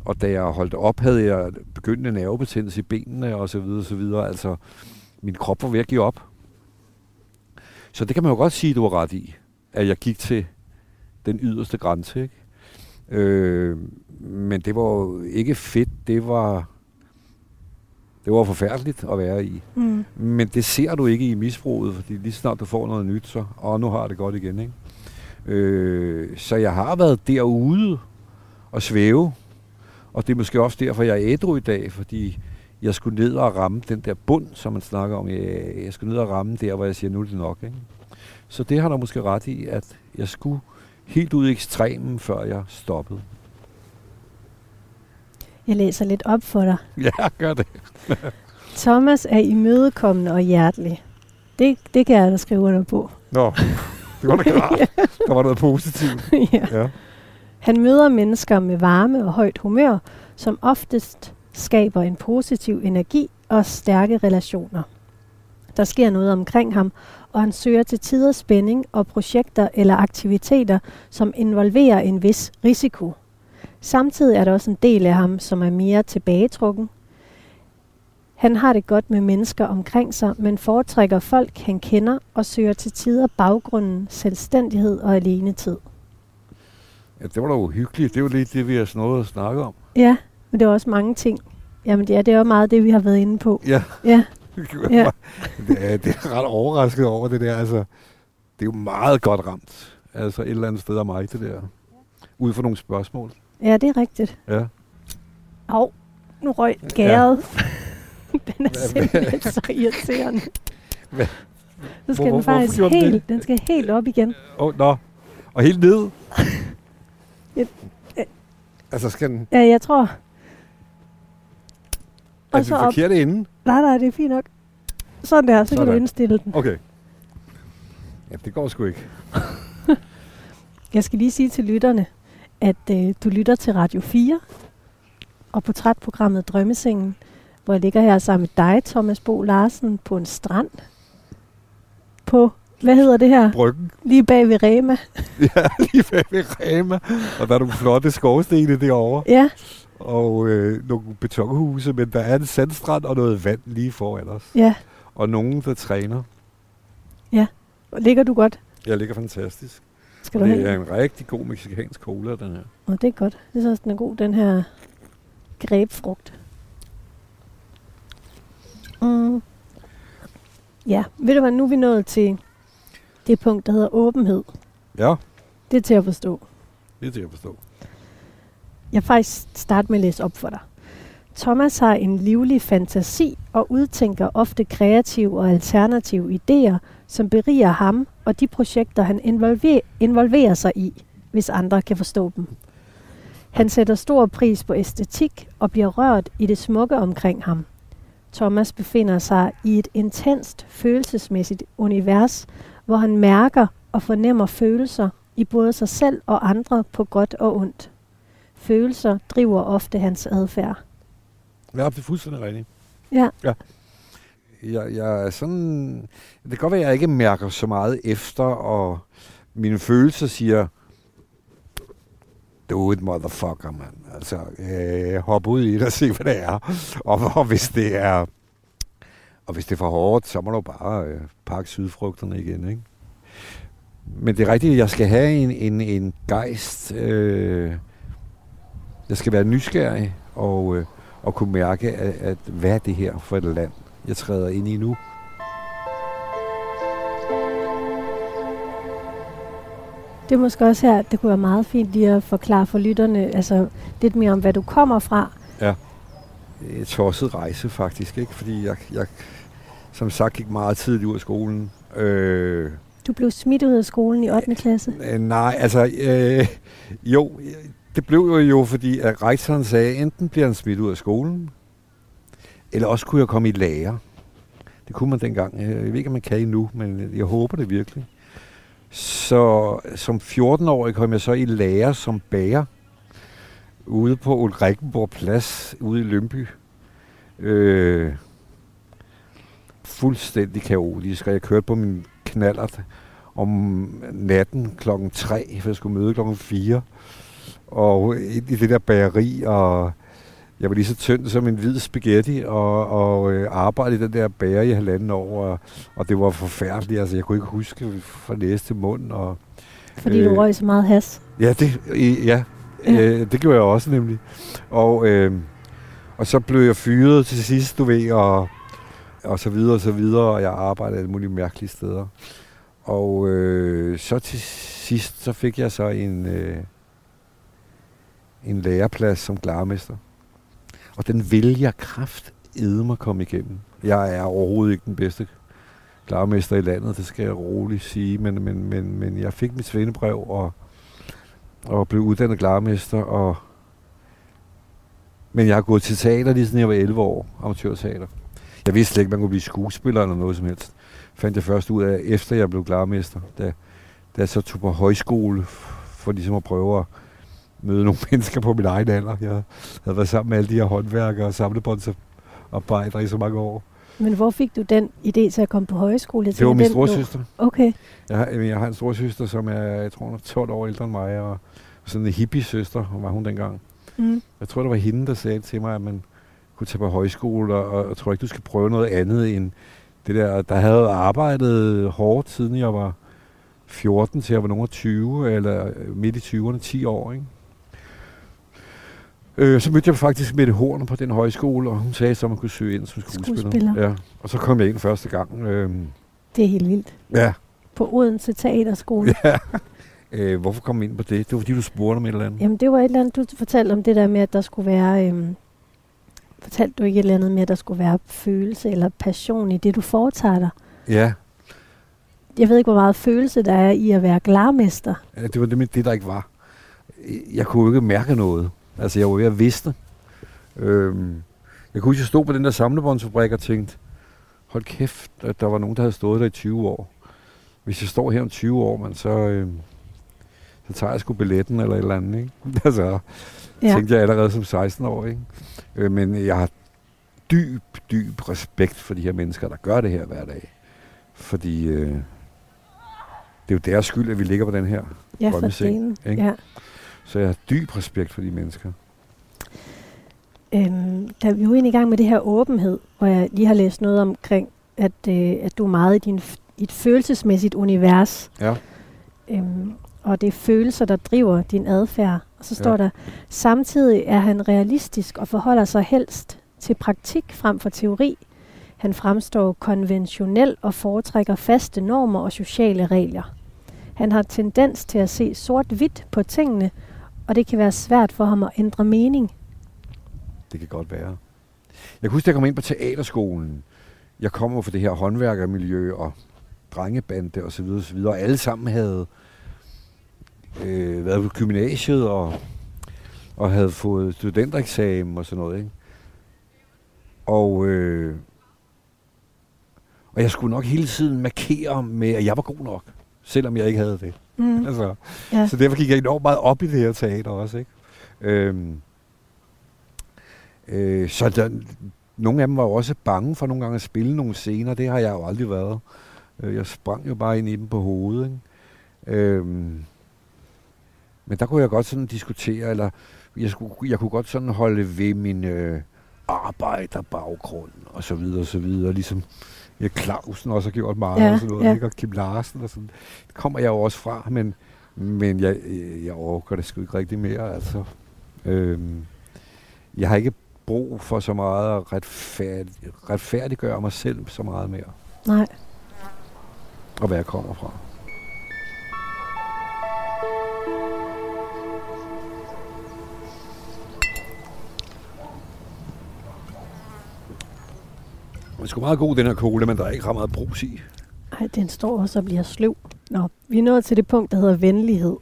Og da jeg holdt op, havde jeg begyndt en nervebetændelse i benene, og så videre, og så videre. Altså, min krop var ved at give op. Så det kan man jo godt sige, du var ret i, at jeg gik til den yderste grænse, ikke? Øh, men det var jo ikke fedt, det var, det var forfærdeligt at være i. Mm. Men det ser du ikke i misbruget, fordi lige snart du får noget nyt, så og nu har det godt igen. Ikke? Øh, så jeg har været derude og svæve, og det er måske også derfor, jeg er ædru i dag, fordi jeg skulle ned og ramme den der bund, som man snakker om. Jeg, jeg skulle ned og ramme der, hvor jeg siger, nu er det nok. Ikke? Så det har der måske ret i, at jeg skulle helt ud i ekstremen, før jeg stoppede. Jeg læser lidt op for dig. Ja, gør det. Thomas er imødekommende og hjertelig. Det, det kan jeg da skrive under på. Nå, det var da klart. Der var noget positivt. ja. Ja. Han møder mennesker med varme og højt humør, som oftest skaber en positiv energi og stærke relationer. Der sker noget omkring ham, og han søger til tider spænding og projekter eller aktiviteter, som involverer en vis risiko. Samtidig er der også en del af ham, som er mere tilbagetrukken. Han har det godt med mennesker omkring sig, men foretrækker folk, han kender, og søger til tider baggrunden, selvstændighed og alenetid. ja, det var da uhyggeligt. Det var lidt det, vi har snået at snakke om. Ja, men det er også mange ting. Jamen ja, det er jo meget det, vi har været inde på. Ja. Ja, Ja. det, er, det er ret overrasket over det der. Altså, det er jo meget godt ramt. Altså et eller andet sted af mig, det der. Ud for nogle spørgsmål. ja det er rigtigt. Ja. Au, nu røg gæret. den er simpelthen så irriterende. Så skal Hvor- den faktisk den det? helt, den skal helt op igen. Åh, oh, nå. Og helt ned. Et- altså skal den... Ja, jeg tror. Er Og så op. forkert inde? Nej, nej, det er fint nok. Sådan der, så kan du Sådan. indstille den. Okay. Ja, det går sgu ikke. Jeg skal lige sige til lytterne, at øh, du lytter til Radio 4 og portrætprogrammet Drømmesengen, hvor jeg ligger her sammen med dig, Thomas Bo Larsen, på en strand. På, hvad hedder det her? Bryggen. Lige bag ved Rema. Ja, lige bag ved Rema. Og der er nogle flotte skovstene derovre. Ja, Og øh, nogle betonhuse, men der er en sandstrand og noget vand lige foran os. ja. Og nogen, der træner. Og ligger du godt? Jeg ligger fantastisk. Skal Og du det have? er en rigtig god mexicansk cola, den her. Nå, det er godt. Jeg synes den er god, den her grebfrugt. Mm. Ja, ved du hvad, nu er vi nået til det punkt, der hedder åbenhed. Ja, Det er til at forstå. det er til at forstå. Jeg vil faktisk starte med at læse op for dig. Thomas har en livlig fantasi og udtænker ofte kreative og alternative idéer, som beriger ham og de projekter, han involver- involverer sig i, hvis andre kan forstå dem. Han sætter stor pris på æstetik og bliver rørt i det smukke omkring ham. Thomas befinder sig i et intenst følelsesmæssigt univers, hvor han mærker og fornemmer følelser i både sig selv og andre på godt og ondt. Følelser driver ofte hans adfærd. Ja, det er fuldstændig rigtigt. Ja. ja. Jeg, jeg er sådan... Det kan godt være, at jeg ikke mærker så meget efter, og mine følelser siger, do it, motherfucker, mand. Altså, øh, hop ud i det og se, hvad det er. Og, og hvis det er... Og hvis det er for hårdt, så må du bare øh, pakke sydfrugterne igen, ikke? Men det er rigtigt, jeg skal have en, en, en gejst. Øh, jeg skal være nysgerrig og, øh, og kunne mærke, at, at hvad er det her for et land, jeg træder ind i nu. Det er måske også her, det kunne være meget fint lige at forklare for lytterne, altså lidt mere om, hvad du kommer fra. Et tosset rejse faktisk, ikke? Fordi jeg, jeg som sagt gik meget tidligt ud af skolen. Øh, Du blev smidt ud af skolen i 8. klasse. øh, nej, altså øh, jo, det blev jo jo, fordi at rektoren sagde, enten bliver han smidt ud af skolen, eller også kunne jeg komme i lære. Det kunne man dengang. Jeg ved ikke, om man kan endnu, men jeg håber det virkelig. Så som 14-årig kom jeg så i lære som bager ude på Ulrikkenborg Plads ude i Lønby. Øh, fuldstændig kaotisk, og jeg kørte på min knallert om natten klokken 3, for jeg skulle møde klokken 4. Og ind i det der bageri, og jeg var lige så tynd som en hvid spaghetti, og, og øh, arbejdede i den der bager i halvanden år, og, og det var forfærdeligt. Altså, jeg kunne ikke huske fra næste mund, og Fordi du Øh. røg så meget has. Ja, det, øh, ja. Ja. Øh, det gjorde jeg også nemlig. Og, øh, og så blev jeg fyret til sidst, du ved, og, og så videre og så videre, og jeg arbejdede alle mulige mærkelige steder. Og øh, så til sidst, så fik jeg så en, øh, en læreplads som klarmester. Og den vil jeg kraft mig komme igennem. Jeg er overhovedet ikke den bedste klarmester i landet, det skal jeg roligt sige, men, men, men, men jeg fik mit svendebrev, og og blev uddannet klarmester, Og Men jeg har gået til teater lige siden jeg var 11 år, amatørteater. Jeg vidste slet ikke, man kunne blive skuespiller eller noget som helst. Fandt jeg først ud af, efter jeg blev klarmester, da, da jeg så tog på højskole for ligesom at prøve at møde nogle mennesker på min egen alder. Jeg havde været sammen med alle de her håndværkere og samlebåndsarbejdere i så mange år. Men hvor fik du den idé til at komme på højskole? Jeg Det var min storsøster. Okay. Jeg har, jeg har en storsøster, som er, jeg tror, hun er 12 år ældre end mig, og sådan en hippie-søster var hun dengang. Mm. Jeg tror, det var hende, der sagde til mig, at man kunne tage på højskole, og, og jeg tror ikke, du skal prøve noget andet end det der. Der havde arbejdet hårdt, siden jeg var 14 til jeg var nogen af 20, eller midt i 20'erne, 10 år, ikke? Øh, så mødte jeg faktisk Mette Horn på den højskole, og hun sagde så, at man kunne søge ind som skuespiller. Skuespiller. Ja. Og så kom jeg ind første gang. Øh, Det er helt vildt. ja, På Odense Teaterskole. ja. Øh, hvorfor kom jeg ind på det? Det var fordi, du spurgte om et eller andet. Jamen, det var et eller andet, du fortalte om det der med, at der skulle være... Øhm, fortalte du ikke et eller andet med, at der skulle være følelse eller passion i det, du foretager dig? Ja, Jeg ved ikke, hvor meget følelse der er i at være glarmester. Ja, det var det, det, der ikke var. Jeg kunne jo ikke mærke noget. Altså, jeg var ved at vidste. Øhm, jeg kunne huske, jeg stod på den der samlebåndsfabrik og tænkte, hold kæft, at der var nogen, der havde stået der i 20 år. Hvis jeg står her om 20 år, man, så, øhm, så tager jeg sgu billetten eller et eller andet. Ikke? altså, Ja. tænkte jeg allerede som 16 år. Ikke? Øh, men jeg har dyb, dyb respekt for de her mennesker, der gør det her hver dag. Fordi øh, det er jo deres skyld, at vi ligger på den her Ja, for ikke? Ja. Så jeg har dyb respekt for de mennesker. Øhm, da vi jo egentlig i gang med det her åbenhed, hvor jeg lige har læst noget omkring, at, øh, at du er meget i, din, i et følelsesmæssigt univers. Ja. Øhm, og det er følelser, der driver din adfærd. Og så står Ja. der, samtidig er han realistisk og forholder sig helst til praktik frem for teori. Han fremstår konventionel og foretrækker faste normer og sociale regler. Han har tendens til at se sort-hvidt på tingene, og det kan være svært for ham at ændre mening. Det kan godt være. Jeg kan huske, at jeg kom ind på teaterskolen. Jeg kommer fra det her håndværkermiljø og drengebande og så videre, og så videre. Og alle sammen havde øh, været på gymnasiet og, og havde fået studentereksamen og sådan noget. Ikke? Og, øh, og jeg skulle nok hele tiden markere med, at jeg var god nok, selvom jeg ikke havde det. Mm. Altså, Ja. Så derfor gik jeg enormt meget op i det her teater også. Ikke? Øhm, øh, så der, nogle af dem var jo også bange for nogle gange at spille nogle scener. Det har jeg jo aldrig været. Øh, Jeg sprang jo bare ind i dem på hovedet. Ikke? Øhm, men der kunne jeg godt sådan diskutere, eller jeg, skulle, jeg kunne godt sådan holde ved min øh, arbejderbaggrund, og så videre, og så videre. Ligesom ja, Clausen også har gjort meget, Ja, og sådan noget, ja. ikke? og Kim Larsen og sådan. Det kommer jeg jo også fra, men, men jeg, jeg overgår det sgu ikke rigtig mere, altså. Øhm, jeg har ikke brug for så meget at retfærd, retfærdiggøre mig selv så meget mere, Nej. og hvad jeg kommer fra. Er sgu meget god, den her cola, men der er ikke ret meget brus i. Ej, den står også og bliver sløv. Nå, vi er nået til det punkt, der hedder venlighed.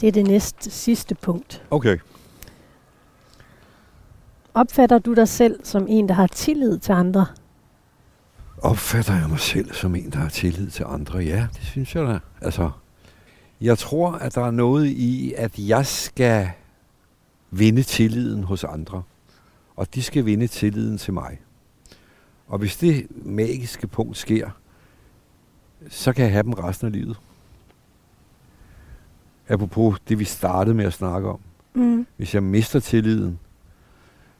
Det er det næste sidste punkt. Okay. Opfatter du dig selv som en, der har tillid til andre? Opfatter jeg mig selv som en, der har tillid til andre? Ja, det synes jeg da. Altså, jeg tror, at der er noget i, at jeg skal vinde tilliden hos andre. Og de skal vinde tilliden til mig. Og hvis det magiske punkt sker, så kan jeg have dem resten af livet. Apropos det, vi startede med at snakke om. Mm. Hvis jeg mister tilliden,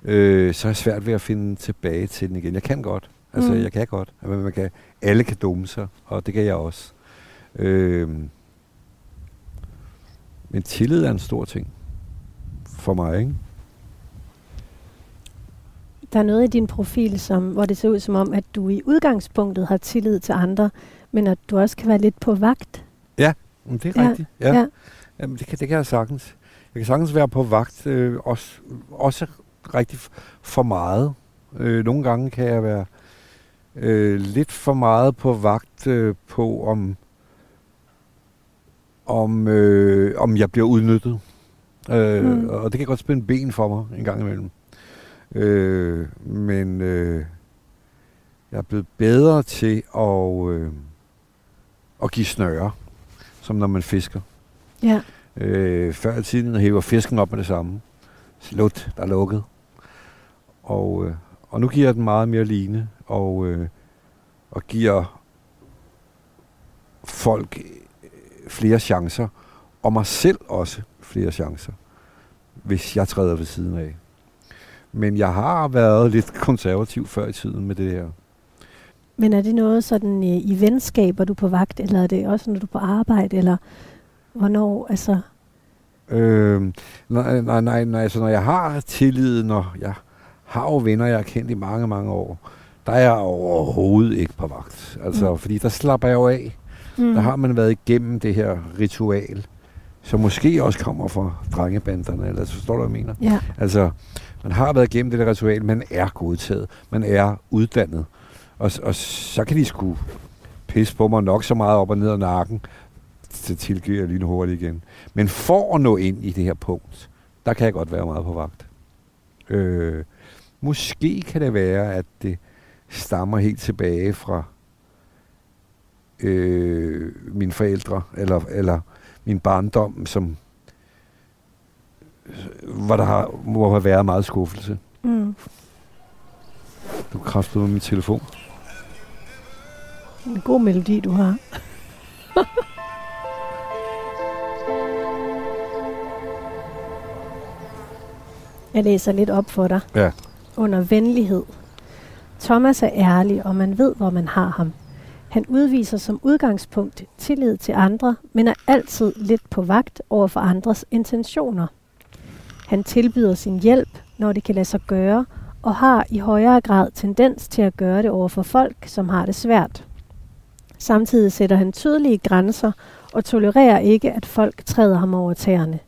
øh, så er jeg svært ved at finde tilbage til den igen. Jeg kan godt. Altså, Mm. jeg kan godt. Men man kan, alle kan dumme sig, og det kan jeg også. Øh, men tillid er en stor ting for mig, ikke? Der er noget i din profil, som, hvor det ser ud som om, at du i udgangspunktet har tillid til andre, men at du også kan være lidt på vagt. Men det er Ja, rigtigt. Ja. ja. ja. Jamen, det, kan, det kan jeg sagtens. Jeg kan sagtens være på vagt, øh, også, også rigtig for meget. Øh, nogle gange kan jeg være øh, lidt for meget på vagt øh, på, om om, øh, om jeg bliver udnyttet. Øh, mm. Og det kan godt spænde ben for mig en gang imellem. Øh, men øh, jeg er blevet bedre til at, øh, at give snøre, som når man fisker. Ja. Øh, før i tiden hæver fisken op med det samme. Slut, der er lukket. Og, øh, og nu giver jeg den meget mere line, og, øh, og giver folk øh, flere chancer, og mig selv også flere chancer, hvis jeg træder ved siden af. Men jeg har været lidt konservativ før i tiden med det her. Men er det noget sådan øh, i venskaber, du er på vagt, eller er det også, når du er på arbejde, eller hvornår, altså... Øh, nej, nej, nej, nej, altså når jeg har tillid, når jeg har jo venner, jeg har kendt i mange, mange år, der er jeg overhovedet ikke på vagt. Altså, Mm. fordi der slapper jeg jo af. Mm. Der har man været igennem det her ritual, som måske også kommer fra drengebanderne, eller forstår du, hvad jeg mener? Ja, Altså, man har været igennem det der ritual, man er godtaget, man er uddannet. Og, og så kan de sgu pisse på mig nok så meget op og ned ad nakken, så tilgiver jeg lynhurtigt igen. Men for at nå ind i det her punkt, der kan jeg godt være meget på vagt. Øh, måske kan det være, at det stammer helt tilbage fra øh, mine forældre, eller, eller min barndom, som hvor der har, må have været meget skuffelse. mm. Du kræftede med min telefon. en god melodi, du har. Jeg læser lidt op for dig. Ja. Under venlighed. Thomas er ærlig, og man ved, hvor man har ham. Han udviser som udgangspunkt tillid til andre, men er altid lidt på vagt over for andres intentioner. Han tilbyder sin hjælp, når det kan lade sig gøre, og har i højere grad tendens til at gøre det over for folk, som har det svært. Samtidig sætter han tydelige grænser og tolererer ikke, at folk træder ham over tæerne.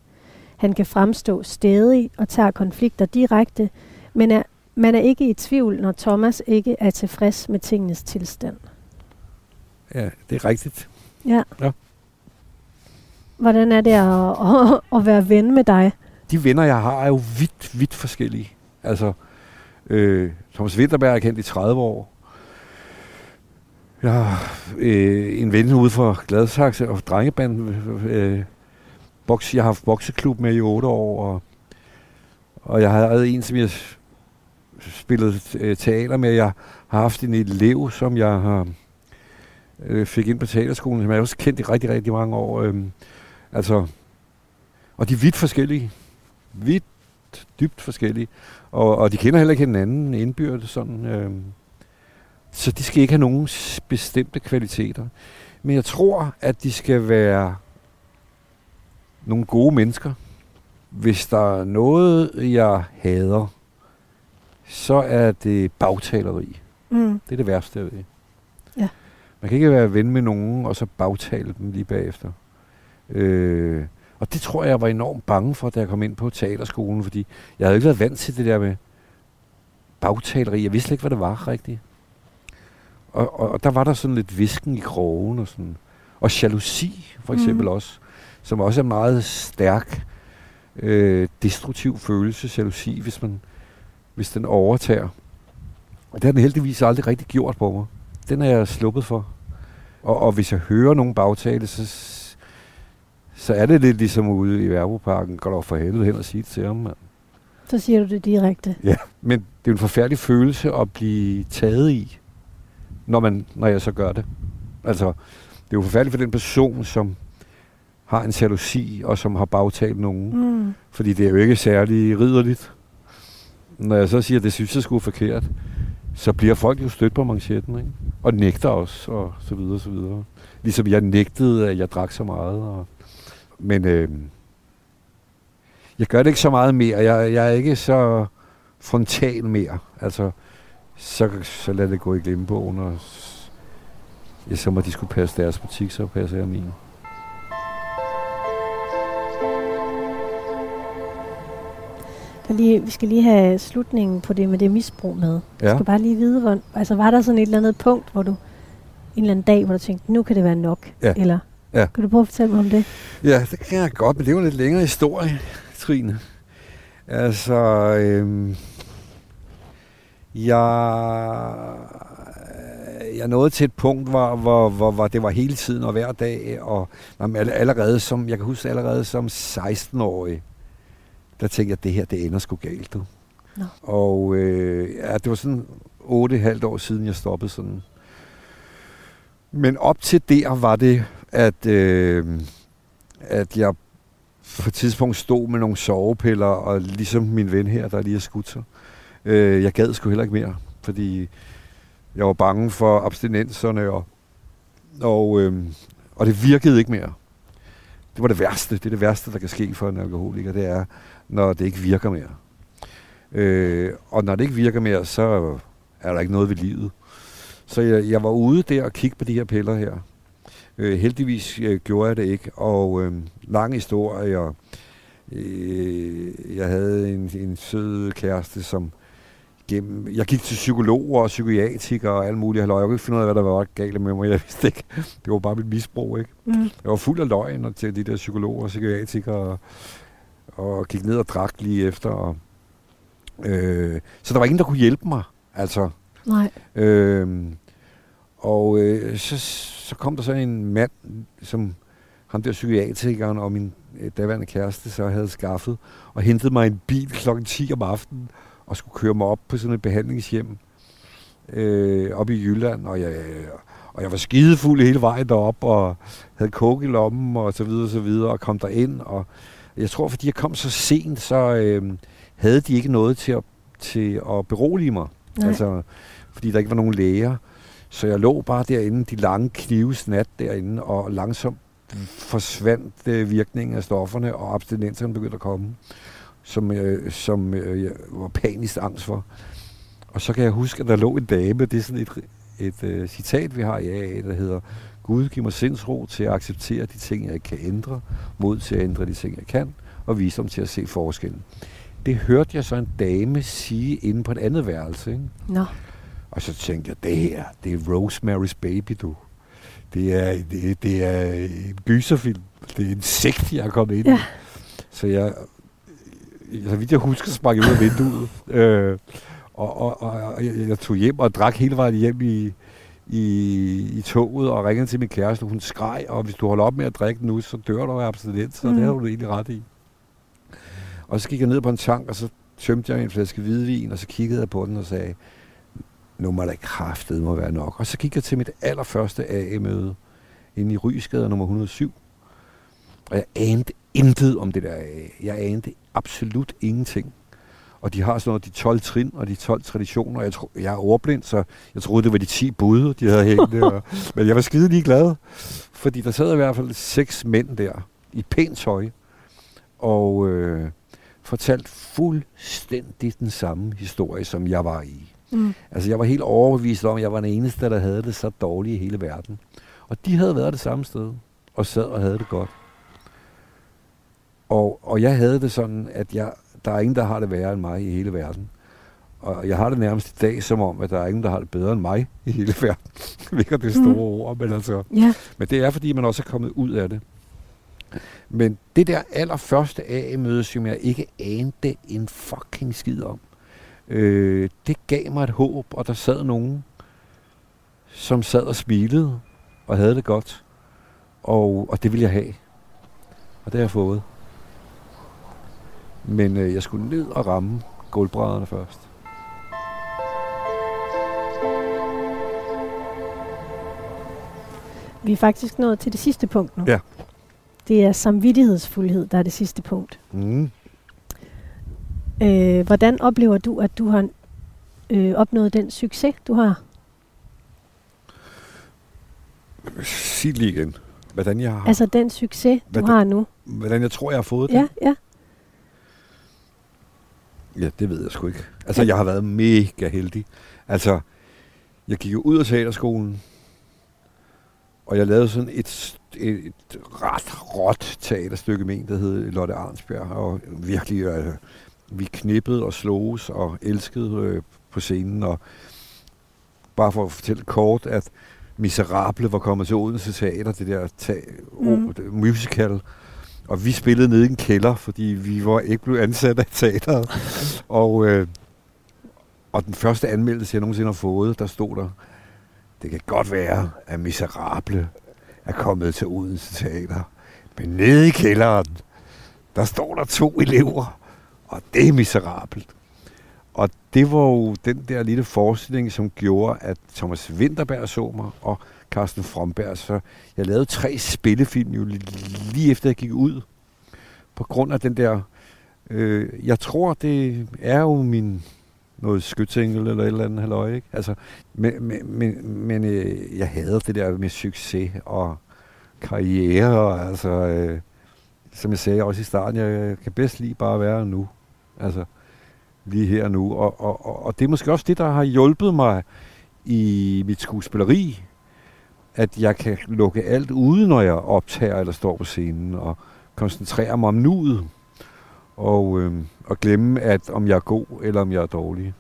Han kan fremstå stedig og tager konflikter direkte, men er, man er ikke i tvivl, når Thomas ikke er tilfreds med tingenes tilstand. Ja, det er rigtigt. Ja. Ja. Hvordan er det at, at, at være ven med dig? De venner, jeg har, er jo vidt, vidt forskellige. Altså, øh, Thomas Winterberg er kendt i 30 år. Jeg har øh, en ven ude for Gladsaxe og drengebanden. Øh, boks, jeg har haft bokseklub med i 8 år, og, og jeg havde en, som jeg s- spillede øh, teater med. Jeg har haft en elev, som jeg har øh, fik ind på teaterskolen, som jeg også kendt i rigtig, rigtig mange år. Øh, altså, og de er vidt forskellige. Vidt, dybt forskellige. Og, og de kender heller ikke hinanden indbyrdes sådan. Øh, så de skal ikke have nogen bestemte kvaliteter. Men jeg tror, at de skal være nogle gode mennesker. Hvis der er noget, jeg hader, så er det bagtaleri. Mm. Det er det værste, jeg ved. Ja. Man kan ikke være ven med nogen, og så bagtale dem lige bagefter. Øh, og det tror jeg, jeg var enormt bange for, da jeg kom ind på teaterskolen, fordi jeg havde ikke været vant til det der med bagtaleri. Jeg vidste ikke, hvad det var rigtigt. Og, og, og der var der sådan lidt visken i krogen og sådan. Og jalousi, for eksempel Mhm. mm. også, som også er en meget stærk, øh, destruktiv følelse, jalousi, hvis, man, hvis den overtager. Og det har den heldigvis aldrig rigtig gjort på mig. Den er jeg sluppet for. Og, og hvis jeg hører nogen bagtale, så, så er det lidt ligesom ude i Værboparken. Går dog for helvede hen og sige det til ham, mand. Så siger du det direkte. Ja. Men det er en forfærdelig følelse at blive taget i, når, man, når jeg så gør det. Altså, det er jo forfærdeligt for den person, som har en jalousi, og som har bagtalt nogen. Mm. Fordi det er jo ikke særlig ridderligt. Når jeg så siger, at det synes jeg skulle forkert, så bliver folk jo stødt på manchetten, ikke? Og nægter os, og så videre, så videre. Ligesom jeg nægtede, at jeg drak så meget. Og... Men øh, jeg gør det ikke så meget mere. Jeg, jeg er ikke så frontal mere. Altså, så, så lad det gå i glemmebogen, og ja, så må de skulle passe deres butik, så passer jeg min. Der lige, vi skal lige have slutningen på det med det misbrug med. Ja. Jeg skal bare lige vide, hvor, altså var der sådan et eller andet punkt, hvor du en eller anden dag, hvor du tænkte, nu kan det være nok? Ja. Eller, Ja. Kan du prøve at fortælle mig om det? Ja, det kan jeg godt, men det er jo en lidt længere historie, Trine. Altså, øhm, jeg, jeg nåede til et punkt, hvor, hvor, hvor, hvor det var hele tiden og hver dag, og jamen, all- allerede som, jeg kan huske allerede som 16-årig, der tænkte jeg, at det her, det ender sgu galt, du. Nå. Og øh, ja, det var sådan 8,5 år siden, jeg stoppede sådan. Men op til der var det, at, øh, at jeg på et tidspunkt stod med nogle sovepiller, og ligesom min ven her, der lige har skudt sig. Øh, jeg gad sgu heller ikke mere, fordi jeg var bange for abstinenserne, og, og, øh, og det virkede ikke mere. Det var det værste. Det er det værste, der kan ske for en alkoholiker, det er, når det ikke virker mere. Øh, og når det ikke virker mere, så er der ikke noget ved livet. Så jeg, jeg var ude der og kigge på de her piller her. Øh, heldigvis øh, gjorde jeg det ikke, og øh, lang historie, og øh, jeg havde en, en sød kæreste, som gennem, jeg gik til psykologer og psykiatikere og alt muligt halløj. Jeg kunne ikke finde ud af, hvad der var galt med mig. Jeg vidste ikke. Det var bare mit misbrug, ikke? Mm. Jeg var fuld af løgn og til de der psykologer og psykiatikere, og, og gik ned og drak lige efter. Og, øh, så der var ingen, der kunne hjælpe mig. Altså, Nej. øh, og øh, så, så kom der så en mand, som ham der psykiatrikeren og min øh, daværende kæreste så havde skaffet, og hentede mig en bil klokken 10 om aftenen, og skulle køre mig op på sådan et behandlingshjem øh, op i Jylland, og jeg, og jeg var skidefuld hele vejen derop og havde coke i lommen, og så videre, og så videre, og kom der ind og jeg tror, fordi jeg kom så sent, så øh, havde de ikke noget til at, til at berolige mig. Nej. Altså, fordi der ikke var nogen læger. Så jeg lå bare derinde, de lange knives nat derinde, og langsomt forsvandt øh, virkningen af stofferne, og abstinenserne begyndte at komme, som, øh, som øh, jeg var panisk angst for. Og så kan jeg huske, at der lå en dame, det er sådan et, et øh, citat, vi har i AA, der hedder, Gud giver mig sindsro til at acceptere de ting, jeg ikke kan ændre, mod til at ændre de ting, jeg kan, og visdom til at se forskellen. Det hørte jeg så en dame sige inde på et andet værelse, ikke? Nå. Og så tænkte jeg, det her, det er Rosemary's Baby, du. Det er, det, det er en gyserfilm. Det er en sekt, jeg er kommet ind i. Ja. Så jeg, så vidt jeg husker, sprang jeg ud af vinduet. Øh, og, og, og, og jeg, jeg tog hjem og drak hele vejen hjem i, i, i toget og ringede til min kæreste. Hun skreg, og hvis du holder op med at drikke nu, så dør du af abstinens. Så Mm. det har du egentlig ret i. Og så gik jeg ned på en tank, og så tømte jeg en flaske hvidvin, og så kiggede jeg på den og sagde, nu må der kraftet må være nok. Og så gik jeg til mit allerførste AA-møde inde i Rysgade nummer 107. Og jeg anede intet om det der AA. Jeg anede absolut ingenting. Og de har sådan noget, de 12 trin og de 12 traditioner. Jeg, tro, jeg er overblind, så jeg troede, det var de 10 bud, de havde hængt der. Men jeg var skide lige glad, fordi der sad i hvert fald seks mænd der i pænt tøj. Og øh, fortalt fuldstændig den samme historie, som jeg var i. Mm. Altså, jeg var helt overbevist om, at jeg var den eneste, der havde det så dårligt i hele verden. Og de havde været det samme sted, og sad og havde det godt. Og, og jeg havde det sådan, at jeg, der er ingen, der har det værre end mig i hele verden. Og jeg har det nærmest i dag som om, at der er ingen, der har det bedre end mig i hele verden. Hvilket er det store Mm. ord, men altså... Ja. Men det er, fordi man også er kommet ud af det. Men det der allerførste A-møde, som jeg ikke anede en fucking skid om, øh, det gav mig et håb, og der sad nogen, som sad og smilede og havde det godt. Og, og det ville jeg have. Og det har jeg fået. Men øh, jeg skulle ned og ramme gulvbrædderne først. Vi er faktisk nået til det sidste punkt nu. Ja. Det er samvittighedsfuldhed, der er det sidste punkt. Mm. Øh, hvordan oplever du, at du har øh, opnået den succes, du har? Sig lige igen, hvordan jeg, har, Altså den succes, du har nu. hvordan jeg tror, jeg har fået det. Ja, ja. Ja, det ved jeg sgu ikke. Altså, jeg har været mega heldig. Altså, jeg gik jo ud af teaterskolen, og jeg lavede sådan et, et, et ret råt teaterstykke med en, der hed Lotte Arnsberg, og virkelig, øh, vi knippede og sloges og elskede øh, på scenen, og bare for at fortælle kort, at Miserable var kommet til Odense Teater, det der ta- Mm. musical. Og vi spillede nede i en kælder, fordi vi var ikke blevet ansat af teateret. og, øh, og den første anmeldelse, jeg nogensinde har fået, der stod der, det kan godt være, at Miserable er kommet til Odense Teater. Men nede i kælderen, der står der to elever, og det er miserabelt. Og det var jo den der lille forestilling, som gjorde, at Thomas Winterberg så mig, og Carsten Fromberg. Så jeg lavede tre spillefilm jo lige efter jeg gik ud. På grund af den der... Øh, jeg tror, det er jo min noget skytsengel eller et eller andet halløj, ikke? Altså, men, men, men, men øh, jeg havde det der med succes og karriere, og altså, øh, som jeg sagde også i starten, jeg kan bedst lige bare være nu. Altså, lige her og nu. Og, og, og, og det er måske også det, der har hjulpet mig i mit skuespilleri, at jeg kan lukke alt ude, når jeg optager eller står på scenen, og koncentrere mig om nuet, og, øh, og glemme, at om jeg er god eller om jeg er dårlig.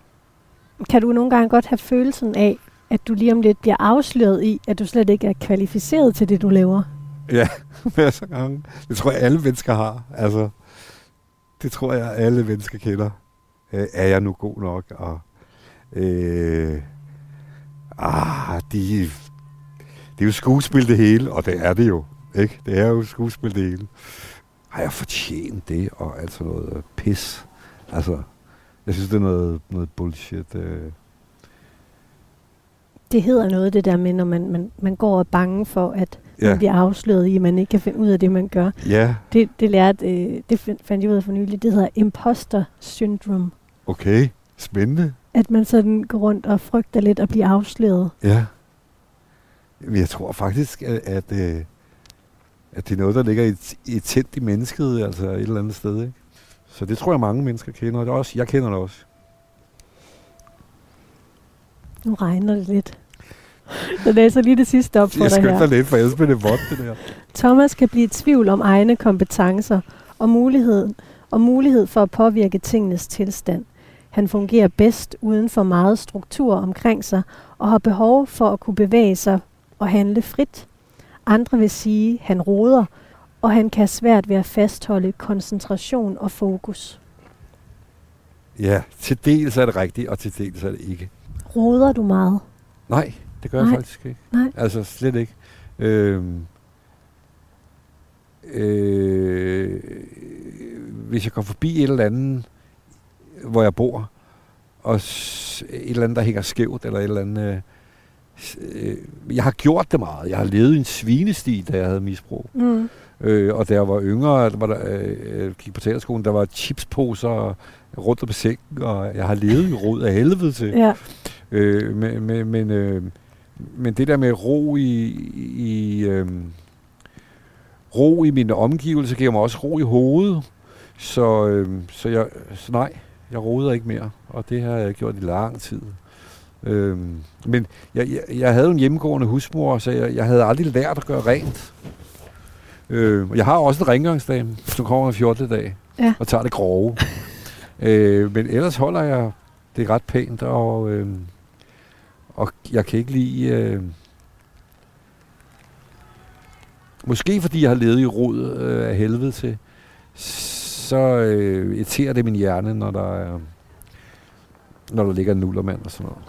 Kan du nogle gange godt have følelsen af, at du lige om lidt bliver afsløret i, at du slet ikke er kvalificeret til det, du laver? Ja, masser af gange. Det tror jeg, alle mennesker har. Altså, det tror jeg, alle mennesker kender. Øh, er jeg nu god nok? Og, øh, ah, de, det er jo skuespil det hele, og det er det jo. Ikke? Det er jo skuespil det hele. Har jeg fortjent det, og alt sådan noget øh, pis? Altså, jeg synes, det er noget, noget bullshit. Øh. Det hedder noget, det der med, når man, man, man går og er bange for, at man Ja, bliver afsløret i, at man ikke kan finde ud af det, man gør. ja, Det, det lærte, øh, det fandt jeg ud af for nylig, det hedder imposter syndrome. okay. Spændende. At man sådan går rundt og frygter lidt at blive afsløret. Ja. Jeg tror faktisk, at, at, øh, at det er noget, der ligger i, i tændt i mennesket, altså et eller andet sted. Ikke? Så det tror jeg, mange mennesker kender. Det er også, jeg kender det også. Nu regner det lidt. Jeg læser lige det sidste op for Jeg dig her. dig lidt, for ellers bliver det vådt, det der. Thomas kan blive i tvivl om egne kompetencer og mulighed, og mulighed for at påvirke tingenes tilstand. Han fungerer bedst uden for meget struktur omkring sig og har behov for at kunne bevæge sig og handle frit. Andre vil sige, at han roder, og han kan svært ved at fastholde koncentration og fokus. Ja, til dels er det rigtigt, og til dels er det ikke. Roder du meget? Nej, det gør Nej. jeg faktisk ikke. Nej. Altså slet ikke. Øhm, øh, hvis jeg går forbi et eller andet, hvor jeg bor, og s- et eller andet, der hænger skævt, eller et eller andet... Øh, s- øh, jeg har gjort det meget. Jeg har levet i en svinesti, da jeg havde misbrug. Mm. Øh, og da jeg var yngre, der var der, øh, jeg gik på teaterskolen, der var chipsposer rundt om sengen, og jeg har levet i rod af helvede til. Ja. Øh, men, men, men, øh, men det der med ro i, i øh, ro i mine omgivelser giver mig også ro i hovedet. Så, øh, så, jeg, så nej, jeg roder ikke mere, og det har jeg gjort i lang tid. Øh, men jeg, jeg, jeg havde en hjemmegående husmor, så jeg, jeg havde aldrig lært at gøre rent. Øh, jeg har også en rengøringsdame, som kommer hver 14. dag Ja. og tager det grove. øh, men ellers holder jeg det ret pænt, og, øh, og jeg kan ikke lide... Øh, måske fordi jeg har levet i rod øh, af helvede til, så øh, irriterer det min hjerne, når der er, når der ligger en nullermand og sådan noget.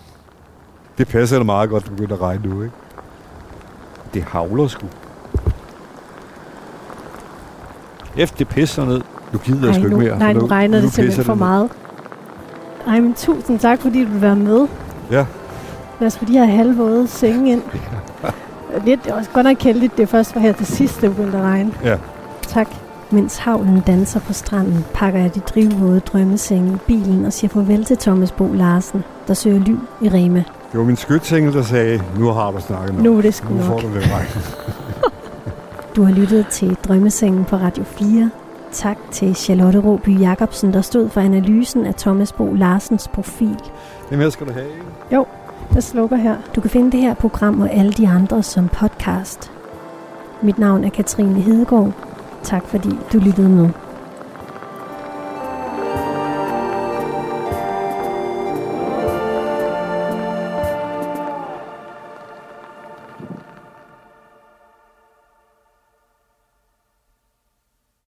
Det passer da meget godt, at det begynder at regne nu, ikke? Det havler sgu. Efter det pisser ned. Nu gider jeg sgu ikke nu, mere. nej, for nu regner det pisser simpelthen for ned. meget. Ej, men tusind tak, fordi du vil være med. Ja. Lad os få de her halvvåde senge ind. Lidt, det er også godt nok kældigt, det først var her til sidst, det begyndte at regne. Ja. Tak. Mens havlen danser på stranden, pakker jeg de drivvåde drømmesenge i bilen og siger farvel til Thomas Bo Larsen, der søger ly i Rema. Det var min skytsengel, der sagde, nu har du snakket nok. Nu er det sgu nu får nok. du det. Du har lyttet til Drømmesengen på Radio 4. Tak til Charlotte Råby Jacobsen, der stod for analysen af Thomas Bo Larsens profil. Mere skal du have, ikke? Jeg slukker her. Du kan finde det her program og alle de andre som podcast. Mit navn er Katrine Hedegaard. Tak fordi du lyttede med.